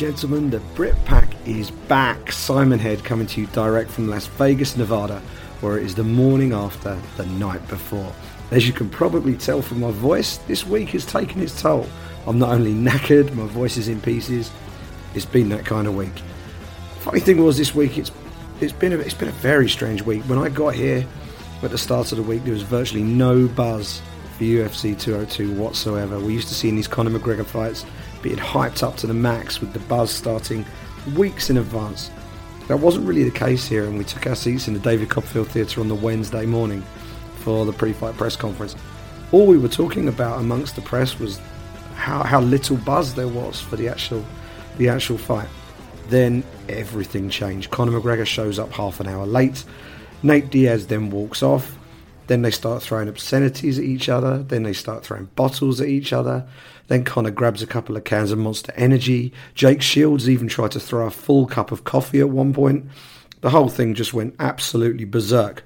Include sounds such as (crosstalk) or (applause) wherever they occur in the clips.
Gentlemen, the Brit Pack is back. Simon Head coming to you direct from Las Vegas, Nevada, where it is the morning after the night before. As you can probably tell from my voice, this week has taken its toll. I'm not only knackered, my voice is in pieces. It's been that kind of week. Funny thing was this week, it's it's been a, it's been a very strange week. When I got here at the start of the week, there was virtually no buzz for UFC 202 whatsoever. We used to see in these Conor McGregor fights being hyped up to the max with the buzz starting weeks in advance. That wasn't really the case here, and we took our seats in the David Copperfield Theatre on the Wednesday morning for the pre-fight press conference. All we were talking about amongst the press was how, how little buzz there was for the actual the actual fight. Then everything changed. Conor McGregor shows up half an hour late. Nate Diaz then walks off. Then they start throwing obscenities at each other. Then they start throwing bottles at each other. Then Conor grabs a couple of cans of Monster Energy. Jake Shields even tried to throw a full cup of coffee at one point. The whole thing just went absolutely berserk.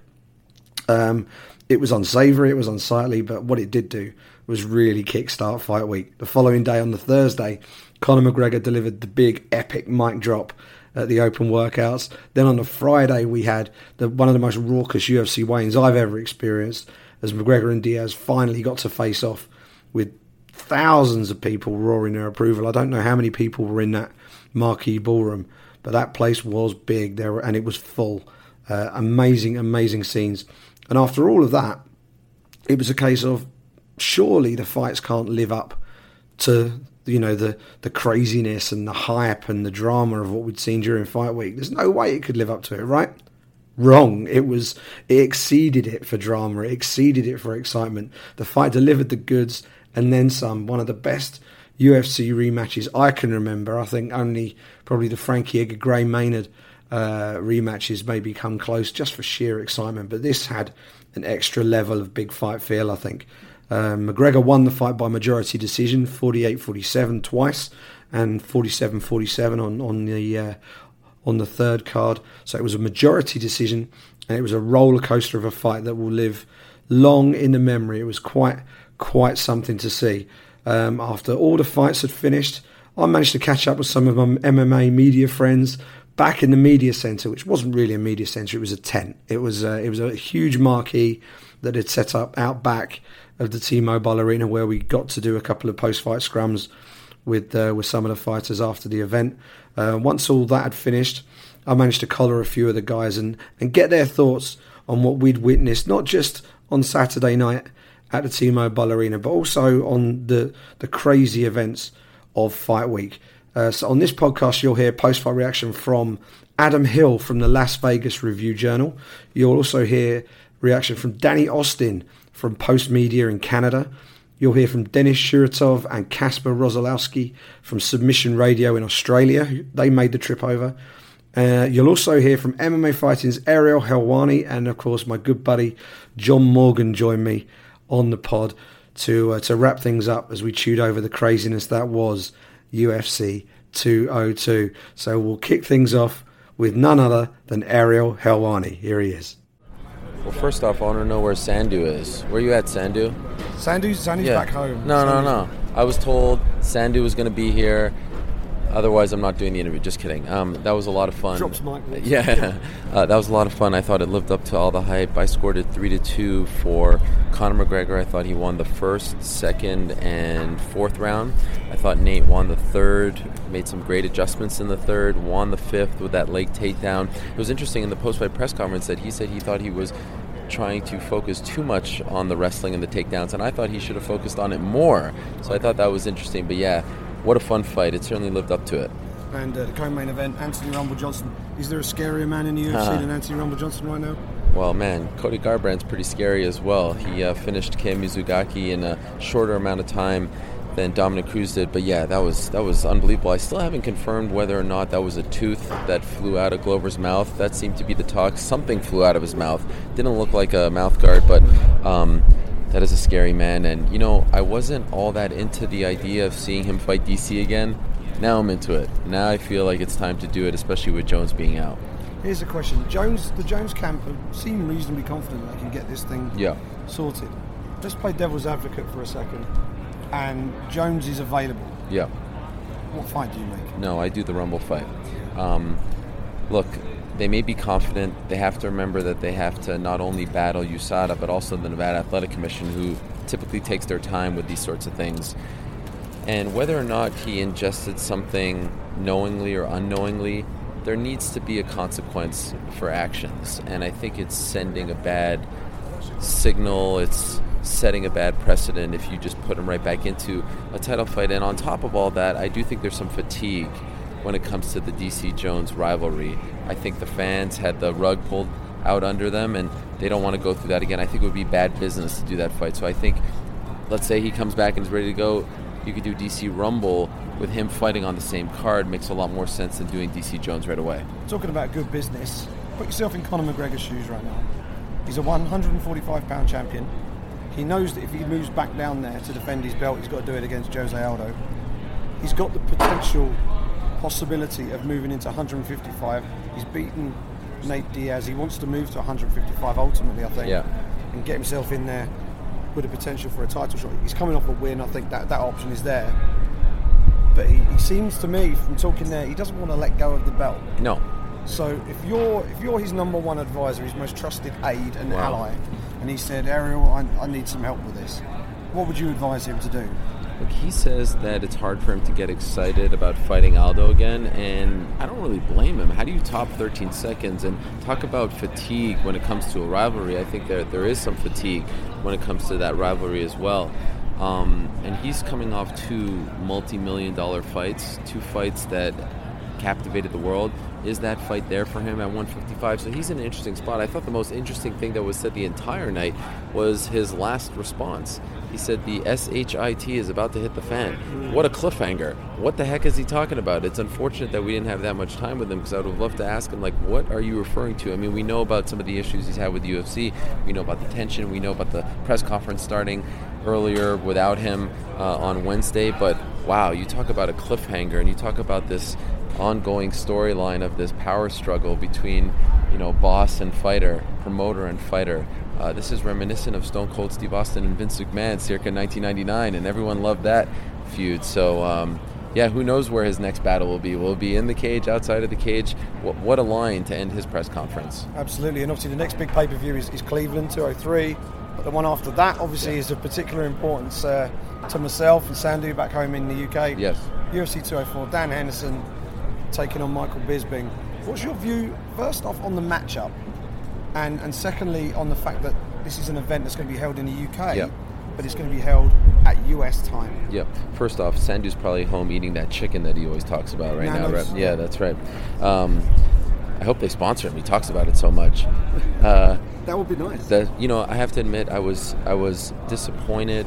Um, it was unsavoury, it was unsightly, but what it did do was really kickstart fight week. The following day on the Thursday, Conor McGregor delivered the big epic mic drop at the open workouts. Then on the Friday, we had the, one of the most raucous UFC weigh-ins I've ever experienced as McGregor and Diaz finally got to face off with thousands of people roaring their approval. I don't know how many people were in that marquee ballroom, but that place was big there and it was full. Uh, amazing, amazing scenes. And after all of that, it was a case of surely the fights can't live up to you know the the craziness and the hype and the drama of what we'd seen during fight week. There's no way it could live up to it, right? Wrong. It was it exceeded it for drama. It exceeded it for excitement. The fight delivered the goods and then some. One of the best UFC rematches I can remember. I think only probably the Frankie Edgar Gray Maynard uh, rematches maybe come close just for sheer excitement. But this had an extra level of big fight feel. I think. Um, McGregor won the fight by majority decision, 48-47 twice, and 47-47 on on the uh, on the third card. So it was a majority decision, and it was a roller coaster of a fight that will live long in the memory. It was quite quite something to see. Um, after all the fights had finished, I managed to catch up with some of my MMA media friends back in the media centre, which wasn't really a media centre; it was a tent. It was uh, it was a huge marquee that had set up out back of the T-Mobile Arena, where we got to do a couple of post-fight scrums with uh, with some of the fighters after the event. Uh, once all that had finished, I managed to collar a few of the guys and and get their thoughts on what we'd witnessed, not just on Saturday night at the T-Mobile Arena, but also on the the crazy events of Fight Week. Uh, so on this podcast, you'll hear post-fight reaction from Adam Hill from the Las Vegas Review Journal. You'll also hear reaction from Danny Austin from Postmedia in Canada. You'll hear from Denis Shkuratov and Kacper Rosolowski from Submission Radio in Australia. They made the trip over. Uh, you'll also hear from MMA Fighting's Ariel Helwani and, of course, my good buddy John Morgan join me on the pod to uh, to wrap things up as we chewed over the craziness that was UFC 202. So we'll kick things off with none other than Ariel Helwani. Here he is. Well, first off, I want to know where Sandu is. Where you at, Sandu? Sandu's, Sandu's Yeah. back home. No, no, no. I was told Sandu was going to be here. Otherwise, I'm not doing the interview. Just kidding. Um, that was a lot of fun. Drops mic. Yeah, (laughs) uh, that was a lot of fun. I thought it lived up to all the hype. I scored it three to two for Conor McGregor. I thought he won the first, second, and fourth round. I thought Nate won the third. Made some great adjustments in the third. Won the fifth with that leg takedown. It was interesting in the post-fight press conference that he said he thought he was trying to focus too much on the wrestling and the takedowns, and I thought he should have focused on it more. So I thought that was interesting. But yeah, what a fun fight! It certainly lived up to it. And uh, the co-main event, Anthony Rumble Johnson. Is there a scarier man in the UFC Uh-huh. than Anthony Rumble Johnson right now? Well, man, Cody Garbrandt's pretty scary as well. He uh, finished Kei Mizugaki in a shorter amount of time than Dominick Cruz did. But yeah, that was that was unbelievable. I still haven't confirmed whether or not that was a tooth that flew out of Glover's mouth. That seemed to be the talk. Something flew out of his mouth. Didn't look like a mouth guard, but. Um, that is a scary man, and you know, I wasn't all that into the idea of seeing him fight DC again. Now I'm into it. Now I feel like it's time to do it, especially with Jones being out. Here's a question. Jones, the Jones camp seem reasonably confident they can get this thing Yeah. sorted. Let's play devil's advocate for a second. And Jones is available. Yeah. what fight do you make? No, I do the Rumble fight. Um, look, they may be confident. They have to remember that they have to not only battle USADA, but also the Nevada Athletic Commission, who typically takes their time with these sorts of things. And whether or not he ingested something knowingly or unknowingly, there needs to be a consequence for actions. And I think it's sending a bad signal. It's setting a bad precedent if you just put him right back into a title fight. And on top of all that, I do think there's some fatigue when it comes to the DC Jones rivalry. I think the fans had the rug pulled out under them and they don't want to go through that again. I think it would be bad business to do that fight. So I think, let's say he comes back and is ready to go, you could do DC Rumble with him fighting on the same card makes a lot more sense than doing DC Jones right away. Talking about good business, put yourself in Conor McGregor's shoes right now. He's a 145 pound champion. He knows that if he moves back down there to defend his belt, he's got to do it against Jose Aldo. He's got the potential possibility of moving into 155. He's beaten Nate Diaz. He wants to move to 155 ultimately, I think, Yeah. and get himself in there with a potential for a title shot. He's coming off a win. I think that that option is there. But he, he seems to me, from talking there, he doesn't want to let go of the belt. No. So if you're if you're his number one advisor, his most trusted aide and Wow. ally, and he said, Ariel, I, I need some help with this, what would you advise him to do? Look, he says that it's hard for him to get excited about fighting Aldo again, and I don't really blame him. How do you top 13 seconds and talk about fatigue when it comes to a rivalry? I think there there is some fatigue when it comes to that rivalry as well. Um, and he's coming off two multi-million dollar fights, two fights that captivated the world. Is that fight there for him at 155? So he's in an interesting spot. I thought the most interesting thing that was said the entire night was his last response. He said the SHIT is about to hit the fan. What a cliffhanger. What the heck is he talking about? It's unfortunate that we didn't have that much time with him because I would have loved to ask him, like, what are you referring to? I mean, we know about some of the issues he's had with UFC. We know about the tension. We know about the press conference starting earlier without him uh, on Wednesday. But wow, you talk about a cliffhanger and you talk about this ongoing storyline of this power struggle between you know boss and fighter, promoter and fighter. Uh, this is reminiscent of Stone Cold Steve Austin and Vince McMahon circa 1999, and everyone loved that feud. So. Um, yeah, who knows where his next battle will be? Will it be in the cage, outside of the cage? What, what a line to end his press conference. Absolutely, and obviously the next big pay per view is, is Cleveland 203. But the one after that, obviously, Yeah. is of particular importance uh, to myself and Sandu back home in the UK. Yes. UFC 204, Dan Henderson taking on Michael Bisping. What's your view, first off, on the matchup, and and secondly on the fact that this is an event that's going to be held in the UK, Yeah. but it's going to be held at US time. Yep. First off, Sandu's probably home eating that chicken that he always talks about right now. Right? Yeah, that's right. Um, I hope they sponsor him. He talks about it so much. (laughs) Uh, That would be nice. that you know, I have to admit, I was I was disappointed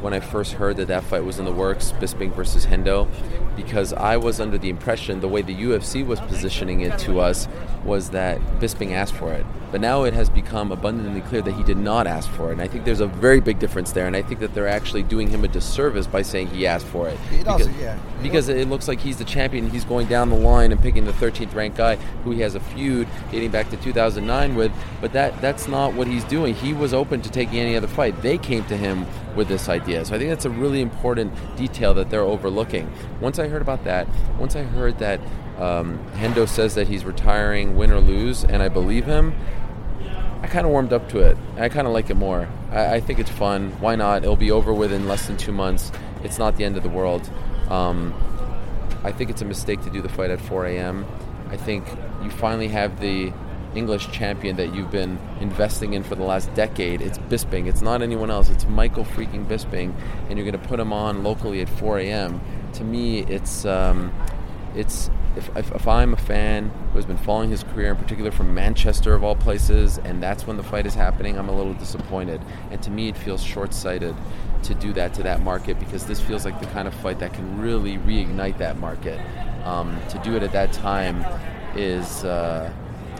when I first heard that that fight was in the works, Bisping versus Hendo, because I was under the impression the way the UFC was positioning it to us was that Bisping asked for it. But now it has become abundantly clear that he did not ask for it. And I think there's a very big difference there. And I think that they're actually doing him a disservice by saying he asked for it. He does because, it, yeah. Because it looks like he's the champion. He's going down the line and picking the 13th ranked guy who he has a feud dating back to 2009 with. But that that's not what he's doing. He was open to taking any other fight. They came to him with this idea. So I think that's a really important detail that they're overlooking. Once I heard about that, once I heard that um, Hendo says that he's retiring, win or lose, and I believe him. I kind of warmed up to it. I kind of like it more. I, I think it's fun. Why not? It'll be over with in less than two months. It's not the end of the world. Um, I think it's a mistake to do the fight at 4 a.m. I think you finally have the English champion that you've been investing in for the last decade. It's Bisping. It's not anyone else. It's Michael freaking Bisping, and you're going to put him on locally at 4 a.m. To me, it's um, it's if, if, if I'm a fan who has been following his career, in particular from Manchester of all places, and that's when the fight is happening, I'm a little disappointed. And to me, it feels short-sighted to do that to that market because this feels like the kind of fight that can really reignite that market. Um, to do it at that time is uh,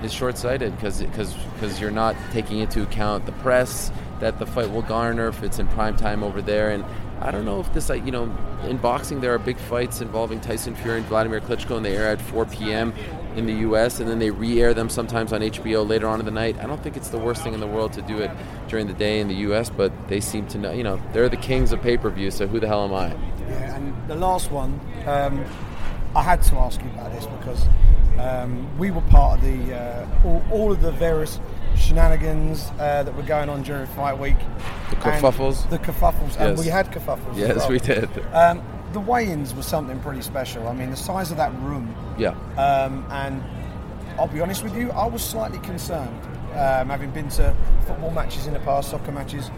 is short-sighted because because you're not taking into account the press that the fight will garner if it's in prime time over there and I don't know if this, you know, in boxing there are big fights involving Tyson Fury and Wladimir Klitschko, and they air at 4 p.m. in the U.S. and then they re-air them sometimes on HBO later on in the night. I don't think it's the worst thing in the world to do it during the day in the U.S., but they seem to know, you know, they're the kings of pay-per-view, so who the hell am I? Yeah, and the last one, um, I had to ask you about this because um, we were part of the uh, all, all, of the various shenanigans uh, that were going on during fight week. The kerfuffles. The kerfuffles, yes. and we had kerfuffles. Yes, well. we did. Um, the weigh-ins was something pretty special. I mean, the size of that room. Yeah. Um, and I'll be honest with you, I was slightly concerned, um, having been to football matches in the past, soccer matches,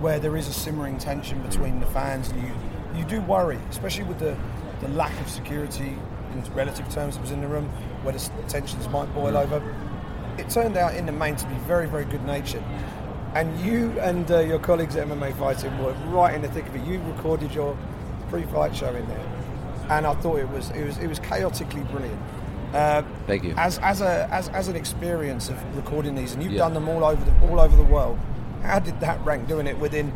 where there is a simmering tension between the fans, and you you do worry, especially with the, the lack of security in relative terms that was in the room, where the tensions might boil over. It turned out in the main to be very, very good natured. And you and uh, your colleagues at MMA Fighting were right in the thick of it. You recorded your pre-fight show in there, and I thought it was it was it was chaotically brilliant. Uh, Thank you. As as a as, as an experience of recording these, and you've yeah. done them all over the all over the world. How did that rank doing it within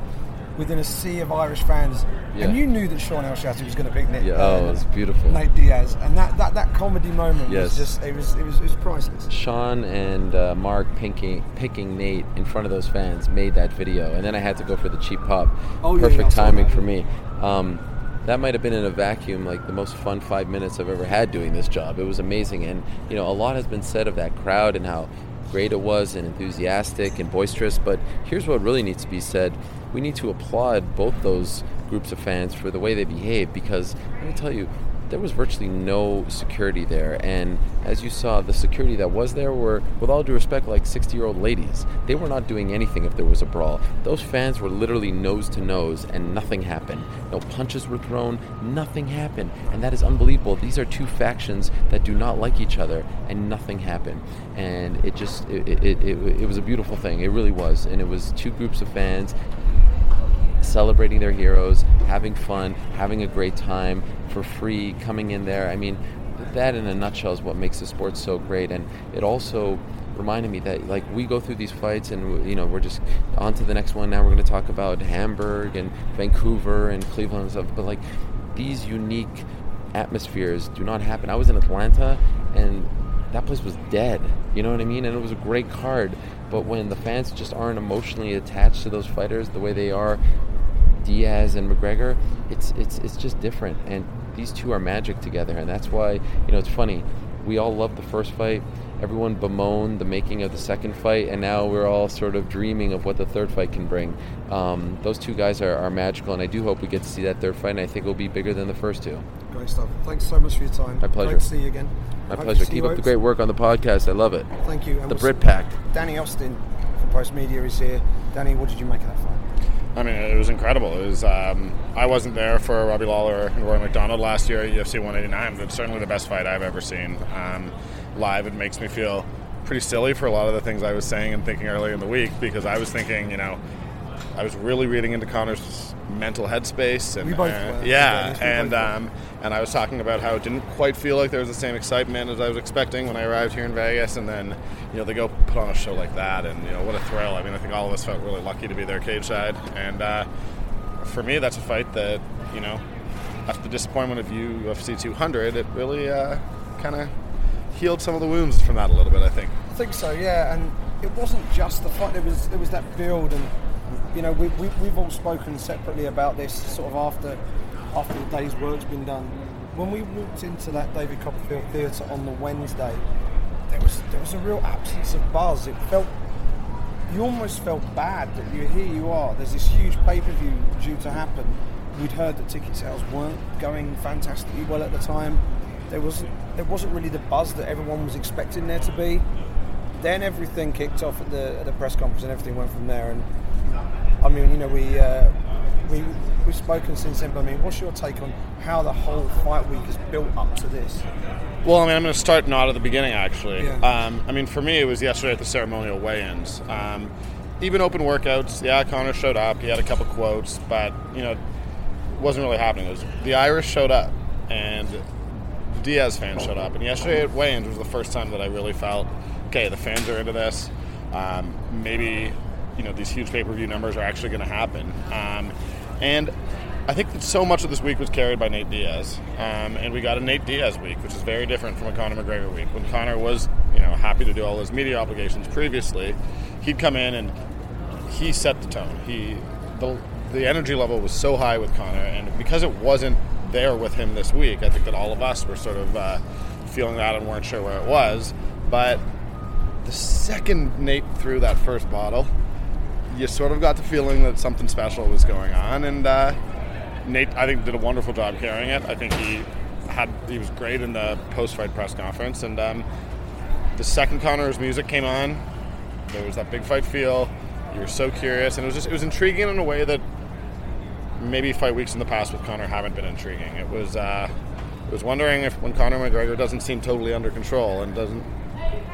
within a sea of Irish fans? Yeah. And you knew that Shaun Al-Shatti was going to pick Nick. Yeah, oh, it was beautiful. Nate Diaz, and that, that, that comedy moment yes. was just it was, it was it was priceless. Shaun and uh, Mark picking picking Nate in front of those fans made that video, and then I had to go for the cheap pop. Oh, Perfect yeah, timing for me. Um, that might have been in a vacuum like the most fun five minutes I've ever had doing this job. It was amazing, and you know a lot has been said of that crowd and how great it was and enthusiastic and boisterous. But here's what really needs to be said: we need to applaud both those groups of fans for the way they behave because let me tell you, there was virtually no security there. And as you saw, the security that was there were, with all due respect, like 60 year old ladies. They were not doing anything if there was a brawl. Those fans were literally nose to nose and nothing happened. No punches were thrown, nothing happened. And that is unbelievable. These are two factions that do not like each other and nothing happened. And it just, it, it, it, it was a beautiful thing. It really was. And it was two groups of fans celebrating their heroes, having fun, having a great time for free, coming in there. I mean, that in a nutshell is what makes the sport so great. And it also reminded me that like we go through these fights and you know we're just on to the next one. Now we're going to talk about hamburg and vancouver and cleveland and stuff. But like these unique atmospheres do not happen. I was in atlanta and that place was dead you know what i mean? And it was a great card. But when the fans just aren't emotionally attached to those fighters the way they are Diaz and McGregor, it's it's it's just different. And these two are magic together, and that's why you know it's funny. We all loved the first fight. Everyone bemoaned the making of the second fight, and now we're all sort of dreaming of what the third fight can bring. Um, those two guys are, are magical, and I do hope we get to see that third fight, and I think it'll be bigger than the first two. Great stuff. Thanks so much for your time. My pleasure. Great to see you again. My pleasure. Keep up the great work on the podcast. I love it. Thank you. And the we'll Brit Pack. Danny Austin from Postmedia is here. Danny, what did you make of that fight? I mean, it was incredible. It was. Um, I wasn't there for Robbie Lawler and Rory MacDonald last year at UFC 189, but it's certainly the best fight I've ever seen um, live. It makes me feel pretty silly for a lot of the things I was saying and thinking earlier in the week because I was thinking, you know, I was really reading into Conor's mental headspace, and uh, yeah, yeah and um, and I was talking about how it didn't quite feel like there was the same excitement as I was expecting when I arrived here in Vegas, and then you know they go put on a show like that, and you know what a thrill. I mean, I think all of us felt really lucky to be there cage side, and uh, for me, that's a fight that you know after the disappointment of UFC 200, it really uh, kind of healed some of the wounds from that a little bit. I think. I think so, yeah, and it wasn't just the fight. it was it was that build and you know, we, we, we've all spoken separately about this sort of after after the day's work's been done. When we walked into that David Copperfield Theatre on the Wednesday, there was there was a real absence of buzz. It felt you almost felt bad that you here you are. There's this huge pay per view due to happen. We'd heard that ticket sales weren't going fantastically well at the time. There wasn't there wasn't really the buzz that everyone was expecting there to be. Then everything kicked off at the at the press conference and everything went from there. And I mean, you know, we uh, we we've spoken since then. But I mean, what's your take on how the whole fight week has built up to this? Well, I mean, I'm going to start not at the beginning, actually. Yeah. Um, I mean, for me, it was yesterday at the ceremonial weigh-ins. Um, even open workouts, yeah, Conor showed up. He had a couple quotes, but you know, it wasn't really happening. It was the Irish showed up, and the Diaz fans showed up. And yesterday at weigh-ins was the first time that I really felt, okay, the fans are into this. Um, maybe you know these huge pay per view numbers are actually going to happen. Um, and I think that so much of this week was carried by Nate Diaz, um, and we got a Nate Diaz week, which is very different from a Conor McGregor week. When Conor was, you know, happy to do all his media obligations previously, he'd come in and he set the tone. He the the energy level was so high with Conor, and because it wasn't there with him this week. I think that all of us were sort of uh, feeling that and weren't sure where it was. But the second Nate threw that first bottle, you sort of got the feeling that something special was going on. And uh, Nate, I think, did a wonderful job carrying it. I think he had he was great in the post-fight press conference. And um, the second Conor's music came on, there was that big fight feel. You were so curious, and it was just it was intriguing in a way that maybe fight weeks in the past with Conor haven't been intriguing. It was uh, it was wondering if when Conor McGregor doesn't seem totally under control and doesn't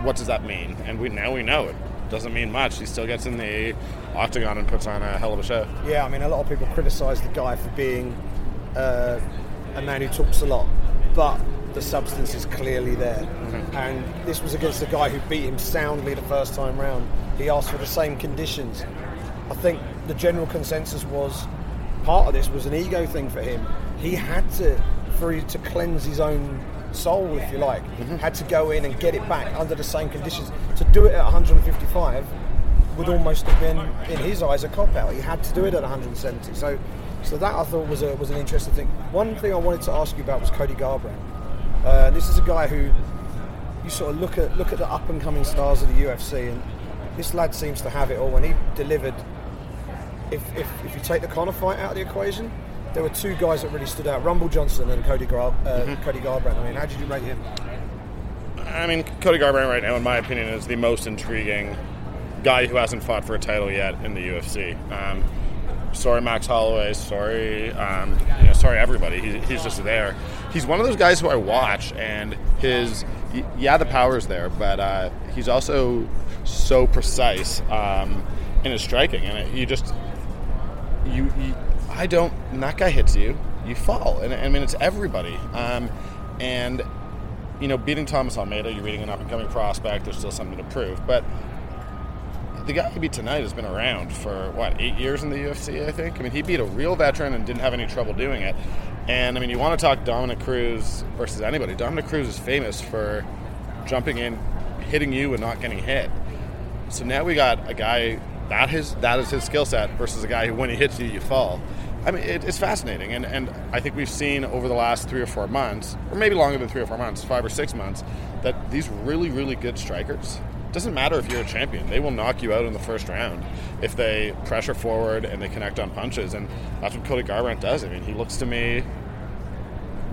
what does that mean? And we now we know it doesn't mean much. He still gets in the octagon and puts on a hell of a show. Yeah, I mean, a lot of people criticise the guy for being uh, a man who talks a lot, but the substance is clearly there. Mm-hmm. And this was against a guy who beat him soundly the first time round. He asked for the same conditions. I think the general consensus was part of this was an ego thing for him. He had to, for to cleanse his own soul, if you like, mm-hmm. had to go in and get it back under the same conditions. To do it at 155 would almost have been, in his eyes, a cop out. He had to do it at 170. So, so that I thought was a, was an interesting thing. One thing I wanted to ask you about was Cody Garbrandt. Uh, this is a guy who you sort of look at look at the up and coming stars of the UFC, and this lad seems to have it all. And he delivered. If, if, if you take the Conor fight out of the equation, there were two guys that really stood out: Rumble Johnson and Cody Gar- uh, mm-hmm. Cody Garbrandt. I mean, how did you rate him? I mean, Cody Garbrandt right now, in my opinion, is the most intriguing guy who hasn't fought for a title yet in the UFC. Um, sorry, Max Holloway. Sorry, um, you know, sorry everybody. He's, he's just there. He's one of those guys who I watch, and his yeah, the power's there, but uh, he's also so precise um, in his striking, and it, you just you, you I don't. And that guy hits you, you fall. And I mean, it's everybody. Um, and you know, beating Thomas Almeida, you're beating an up and coming prospect. There's still something to prove, but the guy he beat tonight has been around for what eight years in the UFC. I think. I mean, he beat a real veteran and didn't have any trouble doing it. And I mean, you want to talk Dominick Cruz versus anybody. Dominick Cruz is famous for jumping in, hitting you, and not getting hit. So now we got a guy that his that is his skill set versus a guy who when he hits you, you fall. I mean, it, it's fascinating, and, and I think we've seen over the last three or four months, or maybe longer than three or four months, five or six months, that these really, really good strikers. Doesn't matter if you're a champion; they will knock you out in the first round if they pressure forward and they connect on punches, and that's what Cody Garbrandt does. I mean, he looks to me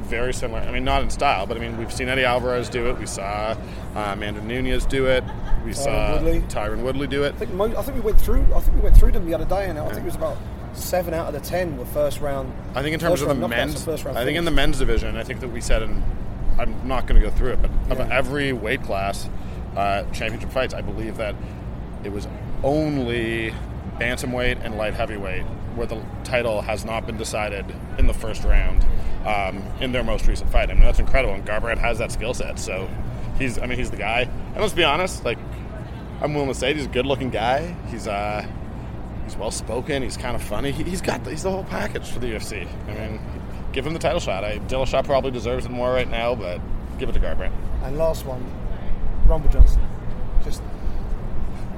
very similar. I mean, not in style, but I mean, we've seen Eddie Alvarez do it. We saw uh, Amanda Nunes do it. We Tyron saw Woodley. Tyron Woodley do it. I think, I think we went through. I think we went through them the other day, and I think it was about seven out of the ten were first round. I think in terms of the men's, I think in the men's division, I think that we said, and I'm not going to go through it, but yeah. of every weight class, uh, championship fights, I believe that it was only bantamweight and light heavyweight where the title has not been decided in the first round um, in their most recent fight. I mean, that's incredible, and Garbrandt has that skill set, so he's, I mean, he's the guy. And let's be honest, like, I'm willing to say he's a good-looking guy. He's, uh, He's well spoken. He's kind of funny. He, has got he's the whole package for the UFC. I mean, give him the title shot. I, Dillashaw probably deserves it more right now, but give it to Garbrandt. And last one, Rumble Johnson. Just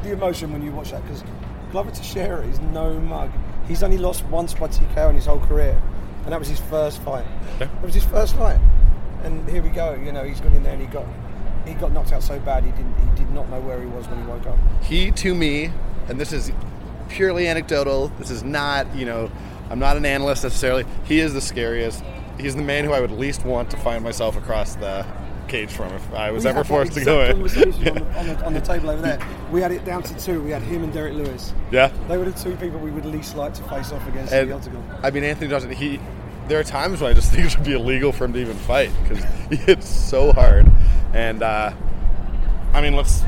the emotion when you watch that because Glover Teixeira is no mug. He's only lost once by TKO in his whole career, and that was his first fight. Yeah. That was his first fight, and here we go. You know, he's got in there and he got he got knocked out so bad he didn't he did not know where he was when he woke up. He to me, and this is purely anecdotal. This is not, you know, I'm not an analyst necessarily. He is the scariest. He's the man who I would least want to find myself across the cage from if I was we ever forced to go in. yeah. on, the, (laughs) on, the, on, the, table over there. We had it down to two. We had him and Derrick Lewis. Yeah. They were the two people we would least like to face off against and, the octagon. I mean, Anthony Johnson, he. There are times when I just (laughs) think it should be illegal for him to even fight because (laughs) he hits so hard. And, uh, I mean, let's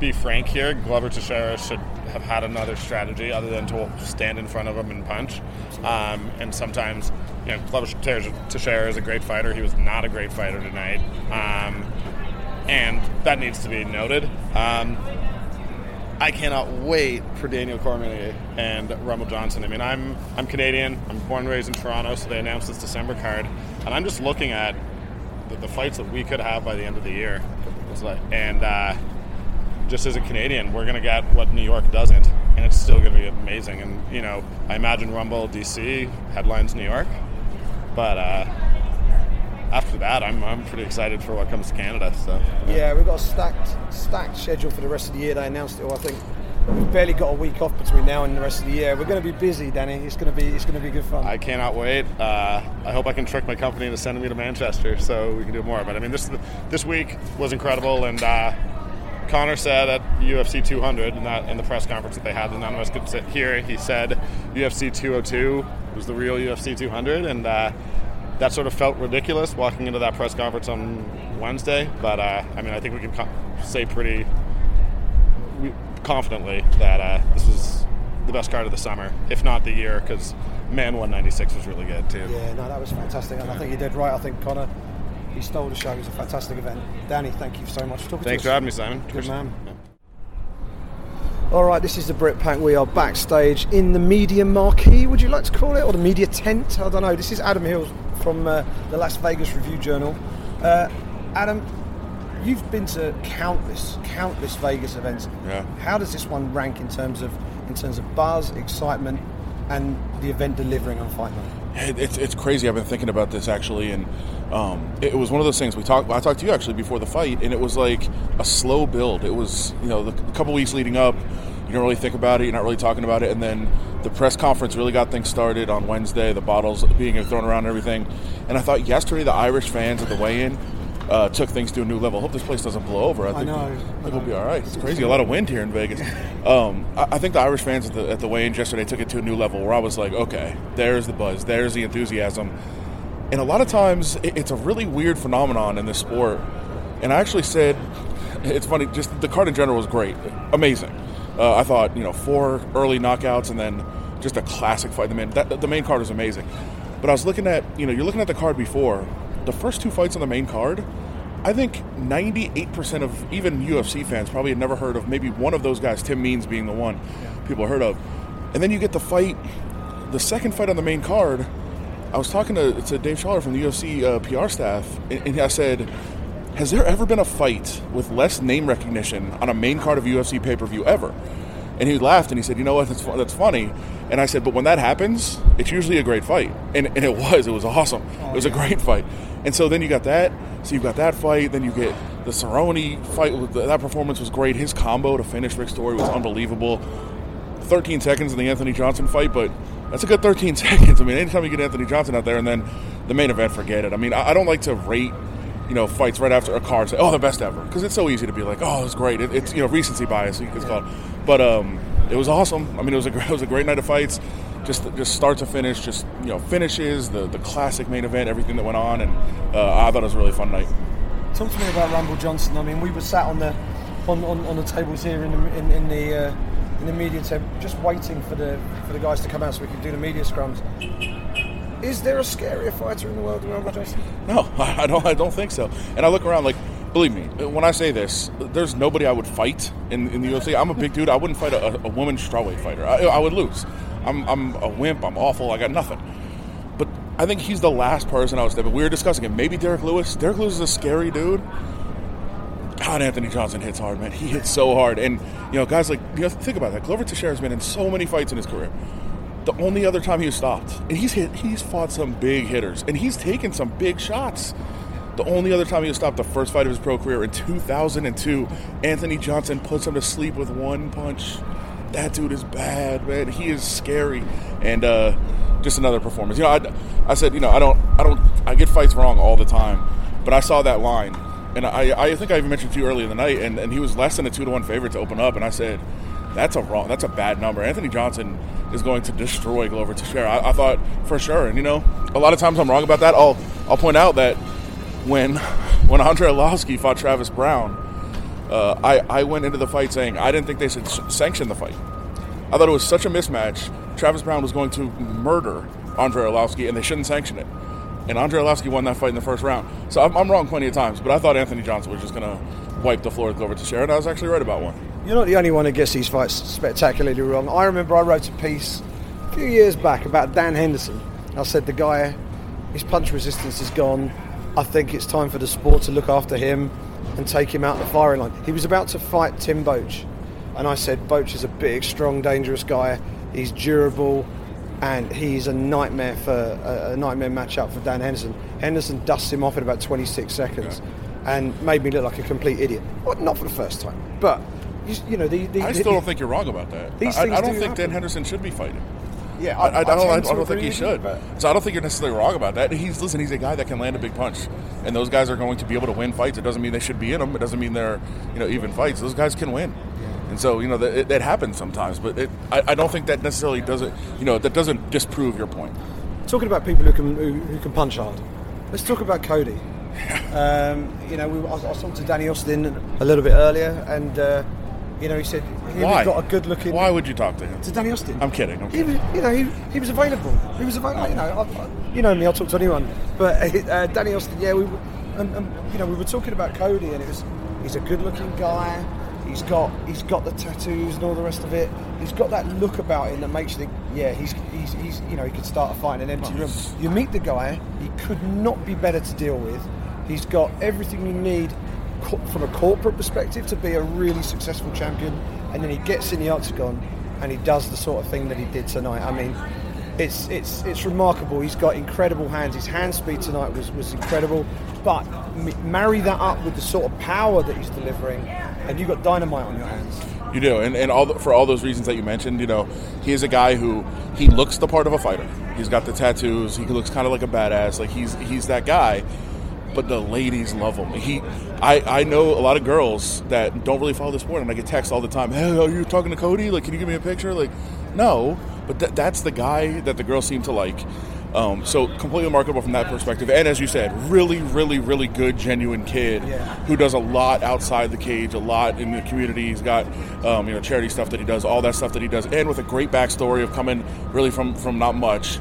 be frank here. Glover Teixeira should have had another strategy other than to stand in front of him and punch. Um, and sometimes, you know, Glover Teixeira is a great fighter. He was not a great fighter tonight. Um, and that needs to be noted. Um, I cannot wait for Daniel Cormier and Rumble Johnson. I mean, I'm I'm Canadian. I'm born and raised in Toronto, so they announced this December card, and I'm just looking at the, the fights that we could have by the end of the year. It's like, And uh, just as a Canadian, we're going to get what New York doesn't, and it's still going to be amazing. And you know, I imagine Rumble DC headlines New York, but uh, after that, I'm, I'm pretty excited for what comes to Canada. So yeah, we've got a stacked stacked schedule for the rest of the year. They announced it. All, I think we've barely got a week off between now and the rest of the year. We're going to be busy, Danny. It's going to be it's going to be good fun. I cannot wait. Uh, I hope I can trick my company into sending me to Manchester so we can do more. But I mean, this this week was incredible, and uh, Conor said at UFC 200 in, that, in the press conference that they had, none of us could sit here. He said UFC 202 was the real UFC 200, and uh, that sort of felt ridiculous walking into that press conference on Wednesday. But uh, I mean, I think we can co- say pretty confidently that uh, this is the best card of the summer, if not the year, because man 196 was really good too. Yeah, no, that was fantastic, and I think you did right. I think Conor he stole the show. It was a fantastic event. Danny, thank you so much for talking Thanks to us. Thanks for having me, Simon. Good man. All right, this is the Brit Pack. We are backstage in the media marquee, would you like to call it, or the media tent? I don't know. This is Adam Hills from uh, the Las Vegas Review Journal. Uh, Adam, you've been to countless, countless Vegas events. Yeah. How does this one rank in terms of in terms of buzz, excitement, and the event delivering on fight night? It's, it's crazy. I've been thinking about this actually, and um, it was one of those things we talked. I talked to you actually before the fight, and it was like a slow build. It was you know the, the couple weeks leading up, you don't really think about it. You're not really talking about it, and then the press conference really got things started on Wednesday. The bottles being thrown around and everything, and I thought yesterday the Irish fans at the weigh-in uh, took things to a new level. Hope this place doesn't blow over. I think, I know. I think we'll be all right. It's crazy. A lot of wind here in Vegas. (laughs) Um, I, I, think the Irish fans at the, at the weigh-in yesterday took it to a new level where I was like, okay, there's the buzz, there's the enthusiasm. And a lot of times it, it's a really weird phenomenon in this sport. And I actually said, (laughs) it's funny, just the card in general was great, amazing. Uh, I thought, you know, four early knockouts and then just a classic fight. The main, that, the main card was amazing. But I was looking at, you know, you're looking at the card before. The first two fights on the main card, I think 98% of even UFC fans probably had never heard of maybe one of those guys, Tim Means being the one people heard of. And then you get the fight, the second fight on the main card. I was talking to, to Dave Sholler from the UFC uh, PR staff, and, and I said, Has there ever been a fight with less name recognition on a main card of UFC pay per view ever? And he laughed and he said, "You know what? That's, that's funny." And I said, "But when that happens, it's usually a great fight." And, and it was. It was awesome. Oh, it was yeah. a great fight. And so then you got that. So you've got that fight. Then you get the Cerrone fight. That performance was great. His combo to finish Rick Story was unbelievable. 13 seconds in the Anthony Johnson fight, but that's a good 13 (laughs) seconds. I mean, anytime you get Anthony Johnson out there, and then the main event, forget it. I mean, I, I don't like to rate you know fights right after a card say oh the best ever. Because it's so easy to be like oh it's great. It, it's you know recency bias it's called. But um, it was awesome. I mean it was a (laughs) it was a great night of fights. Just just start to finish just you know finishes the the classic main event everything that went on and uh, I thought it was a really fun night. Talk to me about Rumble Johnson. I mean we were sat on the on, on, on the tables here in the, in, in the uh, in the media tent just waiting for the for the guys to come out so we could do the media scrums is there a scarier fighter in the world than Rumble Johnson? No, (laughs) I don't. I don't think so. And I look around like, believe me, when I say this, there's nobody I would fight in, in the UFC. I'm a big dude. I wouldn't fight a, a woman strawweight fighter. I, I would lose. I'm, I'm a wimp. I'm awful. I got nothing. But I think he's the last person I was. But we were discussing it. Maybe Derrick Lewis. Derrick Lewis is a scary dude. God, Anthony Johnson hits hard, man. He hits so hard, and you know, guys like you know, think about that. Glover Teixeira's been in so many fights in his career the only other time he was stopped. And he's hit he's fought some big hitters and he's taken some big shots. The only other time he was stopped, the first fight of his pro career in 2002, Anthony Johnson puts him to sleep with one punch. That dude is bad, man. He is scary, and uh, just another performance. You know, I, I said, you know, I don't, I don't, I get fights wrong all the time, but I saw that line, and I, I think I even mentioned to you earlier in the night, and, and he was less than a two to one favorite to open up, and I said, that's a wrong, that's a bad number. Anthony Johnson is going to destroy Glover Teixeira. I, I thought for sure, and you know, a lot of times I'm wrong about that. I'll I'll point out that when when Andre Arlovski fought Travis Browne, uh, I I went into the fight saying I didn't think they should sanction the fight. I thought it was such a mismatch. Travis Browne was going to murder Andre Arlovski, and they shouldn't sanction it. And Andre Arlovski won that fight in the first round. So I'm, I'm wrong plenty of times, but I thought Anthony Johnson was just going to wipe the floor with Glover Teixeira, and I was actually right about one. You're not the only one who gets these fights spectacularly wrong. I remember I wrote a piece a few years back about Dan Henderson. I said the guy, his punch resistance is gone. I think it's time for the sport to look after him and take him out of the firing line. He was about to fight Tim Boetsch, and I said Boetsch is a big, strong, dangerous guy. He's durable. and he's a nightmare for a, a nightmare matchup for Dan Henderson. Henderson dusts him off in about 26 seconds, and made me look like a complete idiot. Well, not for the first time, but you, you know the, the I still don't think you're wrong about that. These I, things I don't do think Dan. Henderson should be fighting. yeah. I, I, I don't. I, don't think he you, should. So I don't think you're necessarily wrong about that. He's listen. He's a guy that can land a big punch, and those guys are going to be able to win fights. It doesn't mean they should be in them. It doesn't mean they're you know even fights. Those guys can win, and so you know that it happens sometimes. But it, I, I don't think that necessarily doesn't you know that doesn't disprove your point. Talking about people who can who, who can punch hard. Let's talk about Cody. (laughs) Um, you know, we, I, I was talking to Danny Austin a little bit earlier, and uh, you know, he said he Why? got a good looking. Why would you talk to him? to Danny Austin? I'm kidding. I'm He kidding. was, you know, he, he was available. He was available. You know, I, I, you know me. I'll talk to anyone. But uh, Danny Austin, yeah, we, were- and, and, you know, we were talking about Cody, and it was he's a good-looking guy. He's got he's got the tattoos and all the rest of it. He's got that look about him that makes you think, yeah, he's he's, he's you know he could start a fight in an empty room. You meet the guy, he could not be better to deal with. He's got everything you need from a corporate perspective to be a really successful champion, and then he gets in the octagon and he does the sort of thing that he did tonight. I mean, it's it's it's remarkable. He's got incredible hands. His hand speed tonight was was incredible. But m- marry that up with the sort of power that he's delivering, and you've got dynamite on your hands. You do, and, and all the, for all those reasons that you mentioned, you know, he is a guy who he looks the part of a fighter. He's got the tattoos. He looks kind of like a badass. Like he's he's that guy. But the ladies love him. He, I, I know a lot of girls that don't really follow the sport, and I get texts all the time. Hey, are you talking to Cody? Like, can you give me a picture? Like, no, but th- that's the guy that the girls seem to like. Um, so completely remarkable from that perspective. And as you said, really, really, really good, genuine kid Yeah. who does a lot outside the cage, a lot in the community. He's got um, you know charity stuff that he does, all that stuff that he does, and with a great backstory of coming really from from not much.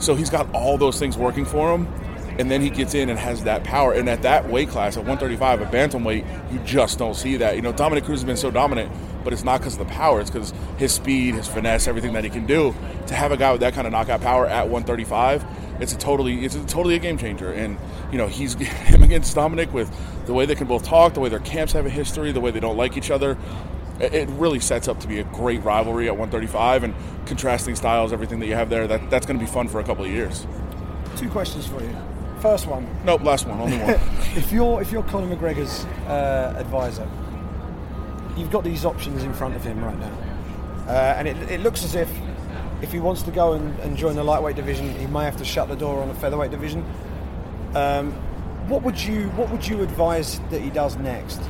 So he's got all those things working for him. And then he gets in and has that power. And at that weight class, at 135, at bantamweight, you just don't see that. You know, Dominick Cruz has been so dominant, but it's not because of the power. It's because his speed, his finesse, everything that he can do. To have a guy with that kind of knockout power at 135, it's a totally, it's a totally a game changer. And you know, he's (laughs) him against Dominick with the way they can both talk, the way their camps have a history, the way they don't like each other. It it really sets up to be a great rivalry at 135 and contrasting styles, everything that you have there. That that's going to be fun for a couple of years. Two questions for you. First one: Nope, last one, only one. (laughs) if you're if you're Conor McGregor's uh, advisor, you've got these options in front of him right now, uh, and it, it looks as if if he wants to go and, and join the lightweight division, he may have to shut the door on the featherweight division. Um, what would you what would you advise that he does next?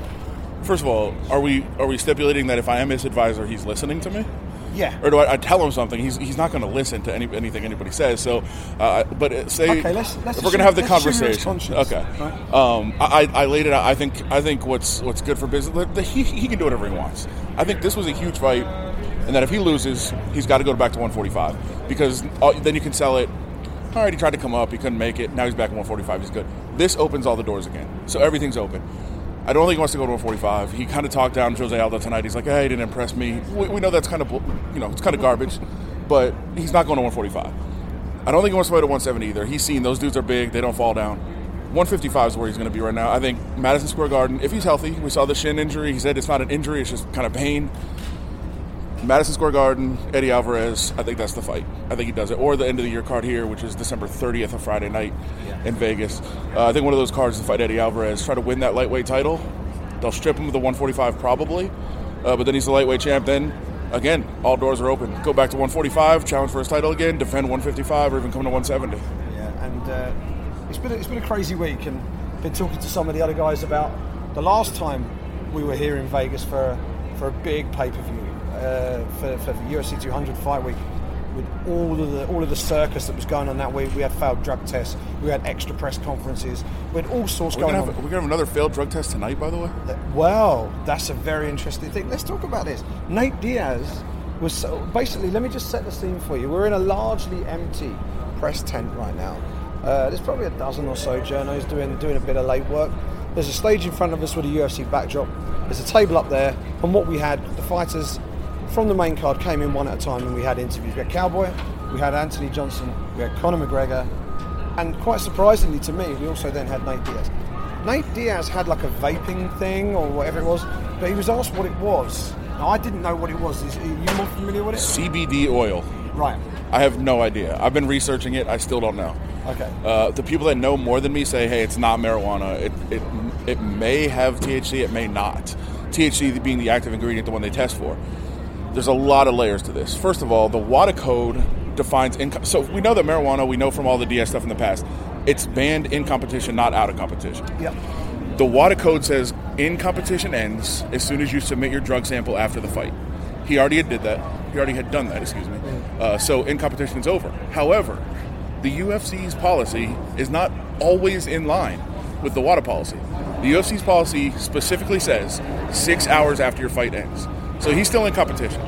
First of all, are we are we stipulating that if I am his advisor, he's listening to me? Yeah. Or do I, I tell him something? He's, he's not going to listen to any, anything anybody says. So, uh, but uh, say Okay, let's- let's if we're going to have the assume- let's assume you're conversation, okay. right? Um, I, I laid it out. I think I think what's what's good for business. the- he, he can do whatever he wants. I think this was a huge fight, and that if he loses, he's got to go back to 145 because uh, then you can sell it. All right, he tried to come up, he couldn't make it. Now he's back at 145. He's good. This opens all the doors again, so everything's open. I don't think he wants to go to 145. He kind of talked down Jose Aldo tonight. He's like, "Hey, he didn't impress me." We, we know that's kind of, you know, it's kind of garbage, but he's not going to 145. I don't think he wants to fight at 170 either. He's seen those dudes are big; they don't fall down. 155 is where he's going to be right now. I think Madison Square Garden, if he's healthy, we saw the shin injury. He said it's not an injury; it's just kind of pain. Madison Square Garden, Eddie Alvarez. I think that's the fight. I think he does it. Or the end of the year card here, which is December 30th, a Friday night in Vegas. Uh, I think one of those cards to fight Eddie Alvarez, try to win that lightweight title. They'll strip him of the 145 probably, uh, but then he's the lightweight champ. Then again, all doors are open. Go back to 145, challenge for his title again, defend 155, or even come to 170. Yeah, and uh, it's been a, it's been a crazy week, and been talking to some of the other guys about the last time we were here in Vegas for for a big pay per view uh, for, for the UFC 200 fight week. With all of the all of the circus that was going on that week, we had failed drug tests, we had extra press conferences, we had all sorts We're going gonna, on. have, we're gonna have another failed drug test tonight, by the way. Well, that's a very interesting thing. Let's talk about this. Nate Diaz was so, basically. Let me just set the scene for you. We're in a largely empty press tent right now. Uh, there's probably a dozen or so journos doing doing a bit of late work. There's a stage in front of us with a UFC backdrop. There's a table up there, and what we had, the fighters from the main card came in one at a time, and we had interviews. We had Cowboy, we had Anthony Johnson, we had Conor McGregor, and quite surprisingly to me, we also then had Nate Diaz. Nate Diaz had like a vaping thing or whatever it was, but he was asked what it was. Now, I didn't know what it was. Is, are you more familiar with it? CBD oil. Right. I have no idea. I've been researching it. I still don't know. Okay. Uh, the people that know more than me say, "Hey, it's not marijuana. It it it may have THC. It may not. THC being the active ingredient, the one they test for. There's a lot of layers to this. First of all, the WADA code defines in. So we know that marijuana. We know from all the Diaz stuff in the past. It's banned in competition, not out of competition. Yep. The WADA code says in competition ends as soon as you submit your drug sample after the fight. He already had did that. He already had done that. Excuse me. Uh, so in competition is over. However, the UFC's policy is not always in line with the WADA policy. The UFC's policy specifically says six hours after your fight ends. So he's still in competition.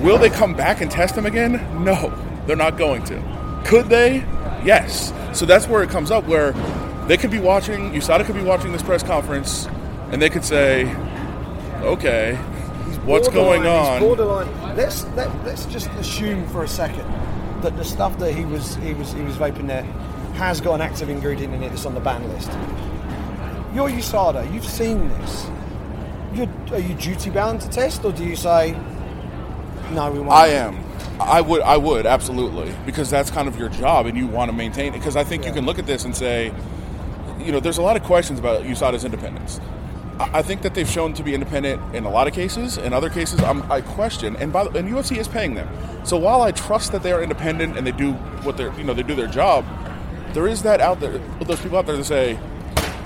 Will they come back and test him again? No, they're not going to. Could they? Yes. So that's where it comes up where they could be watching, USADA could be watching this press conference, and they could say, okay, what's going on? Borderline. Let's let, let's just assume for a second that the stuff that he was he was he was vaping there has got an active ingredient in it that's on the ban list. You're USADA. You've seen this. You're, you duty bound to test, or do you say no? We won't. I am. I would. I would absolutely because that's kind of your job, and you want to maintain it. Because I think you can look at this and say, you know, there's a lot of questions about USADA's independence. I I think that they've shown to be independent in a lot of cases. In other cases, I'm, I question. And by the, and UFC is paying them. So while I trust that they are independent and they do what they're, you know, they do their job, there is that out there. Those people out there that say,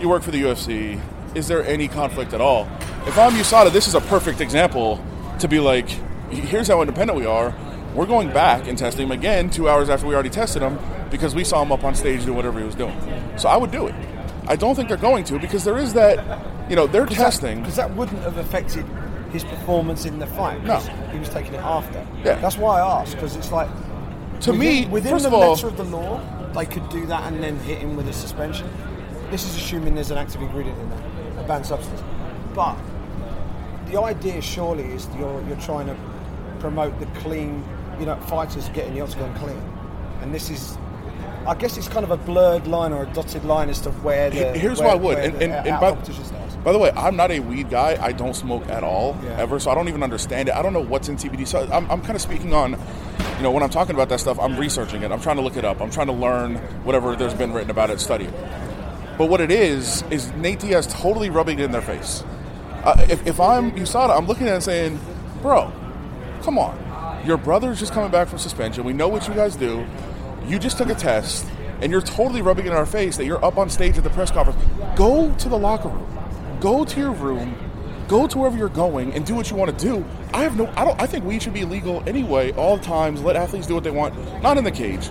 "You work for the UFC. Is there any conflict at all?" If I'm USADA, this is a perfect example to be like, "Here's how independent we are. We're going back and testing him again two hours after we already tested him because we saw him up on stage doing whatever he was doing." So I would do it. I don't think they're going to because there is that, you know, they're testing. because that wouldn't have affected his performance in the fight. No. he was taking it after. Yeah. that's why I asked because it's like To within, me, within the all- letter of the law, they could do that and then hit him with a suspension. This is assuming there's an active ingredient in there, banned substance. But the idea surely is you're you're trying to promote the clean, you know, fighters getting the octagon clean, and this is. I guess it's kind of a blurred line or a dotted line as to where the. Here's where, why I would. And, the and, and by, by the way, I'm not a weed guy. I don't smoke at all, Yeah. ever. So I don't even understand it. I don't know what's in CBD. So I'm, I'm kind of speaking on, you know, when I'm talking about that stuff, I'm researching it. I'm trying to look it up. I'm trying to learn whatever there's been written about it, study it. But what it is, is Nate Diaz totally rubbing it in their face. Uh, if, if I'm USADA, I'm looking at it and saying, bro, come on. Your brother's just coming back from suspension. We know what you guys do. You just took a test, and you're totally rubbing it in our face that you're up on stage at the press conference. Go to the locker room. Go to your room. Go to wherever you're going and do what you want to do. I have no. I don't. I think weed should be legal anyway. All times, let athletes do what they want. Not in the cage,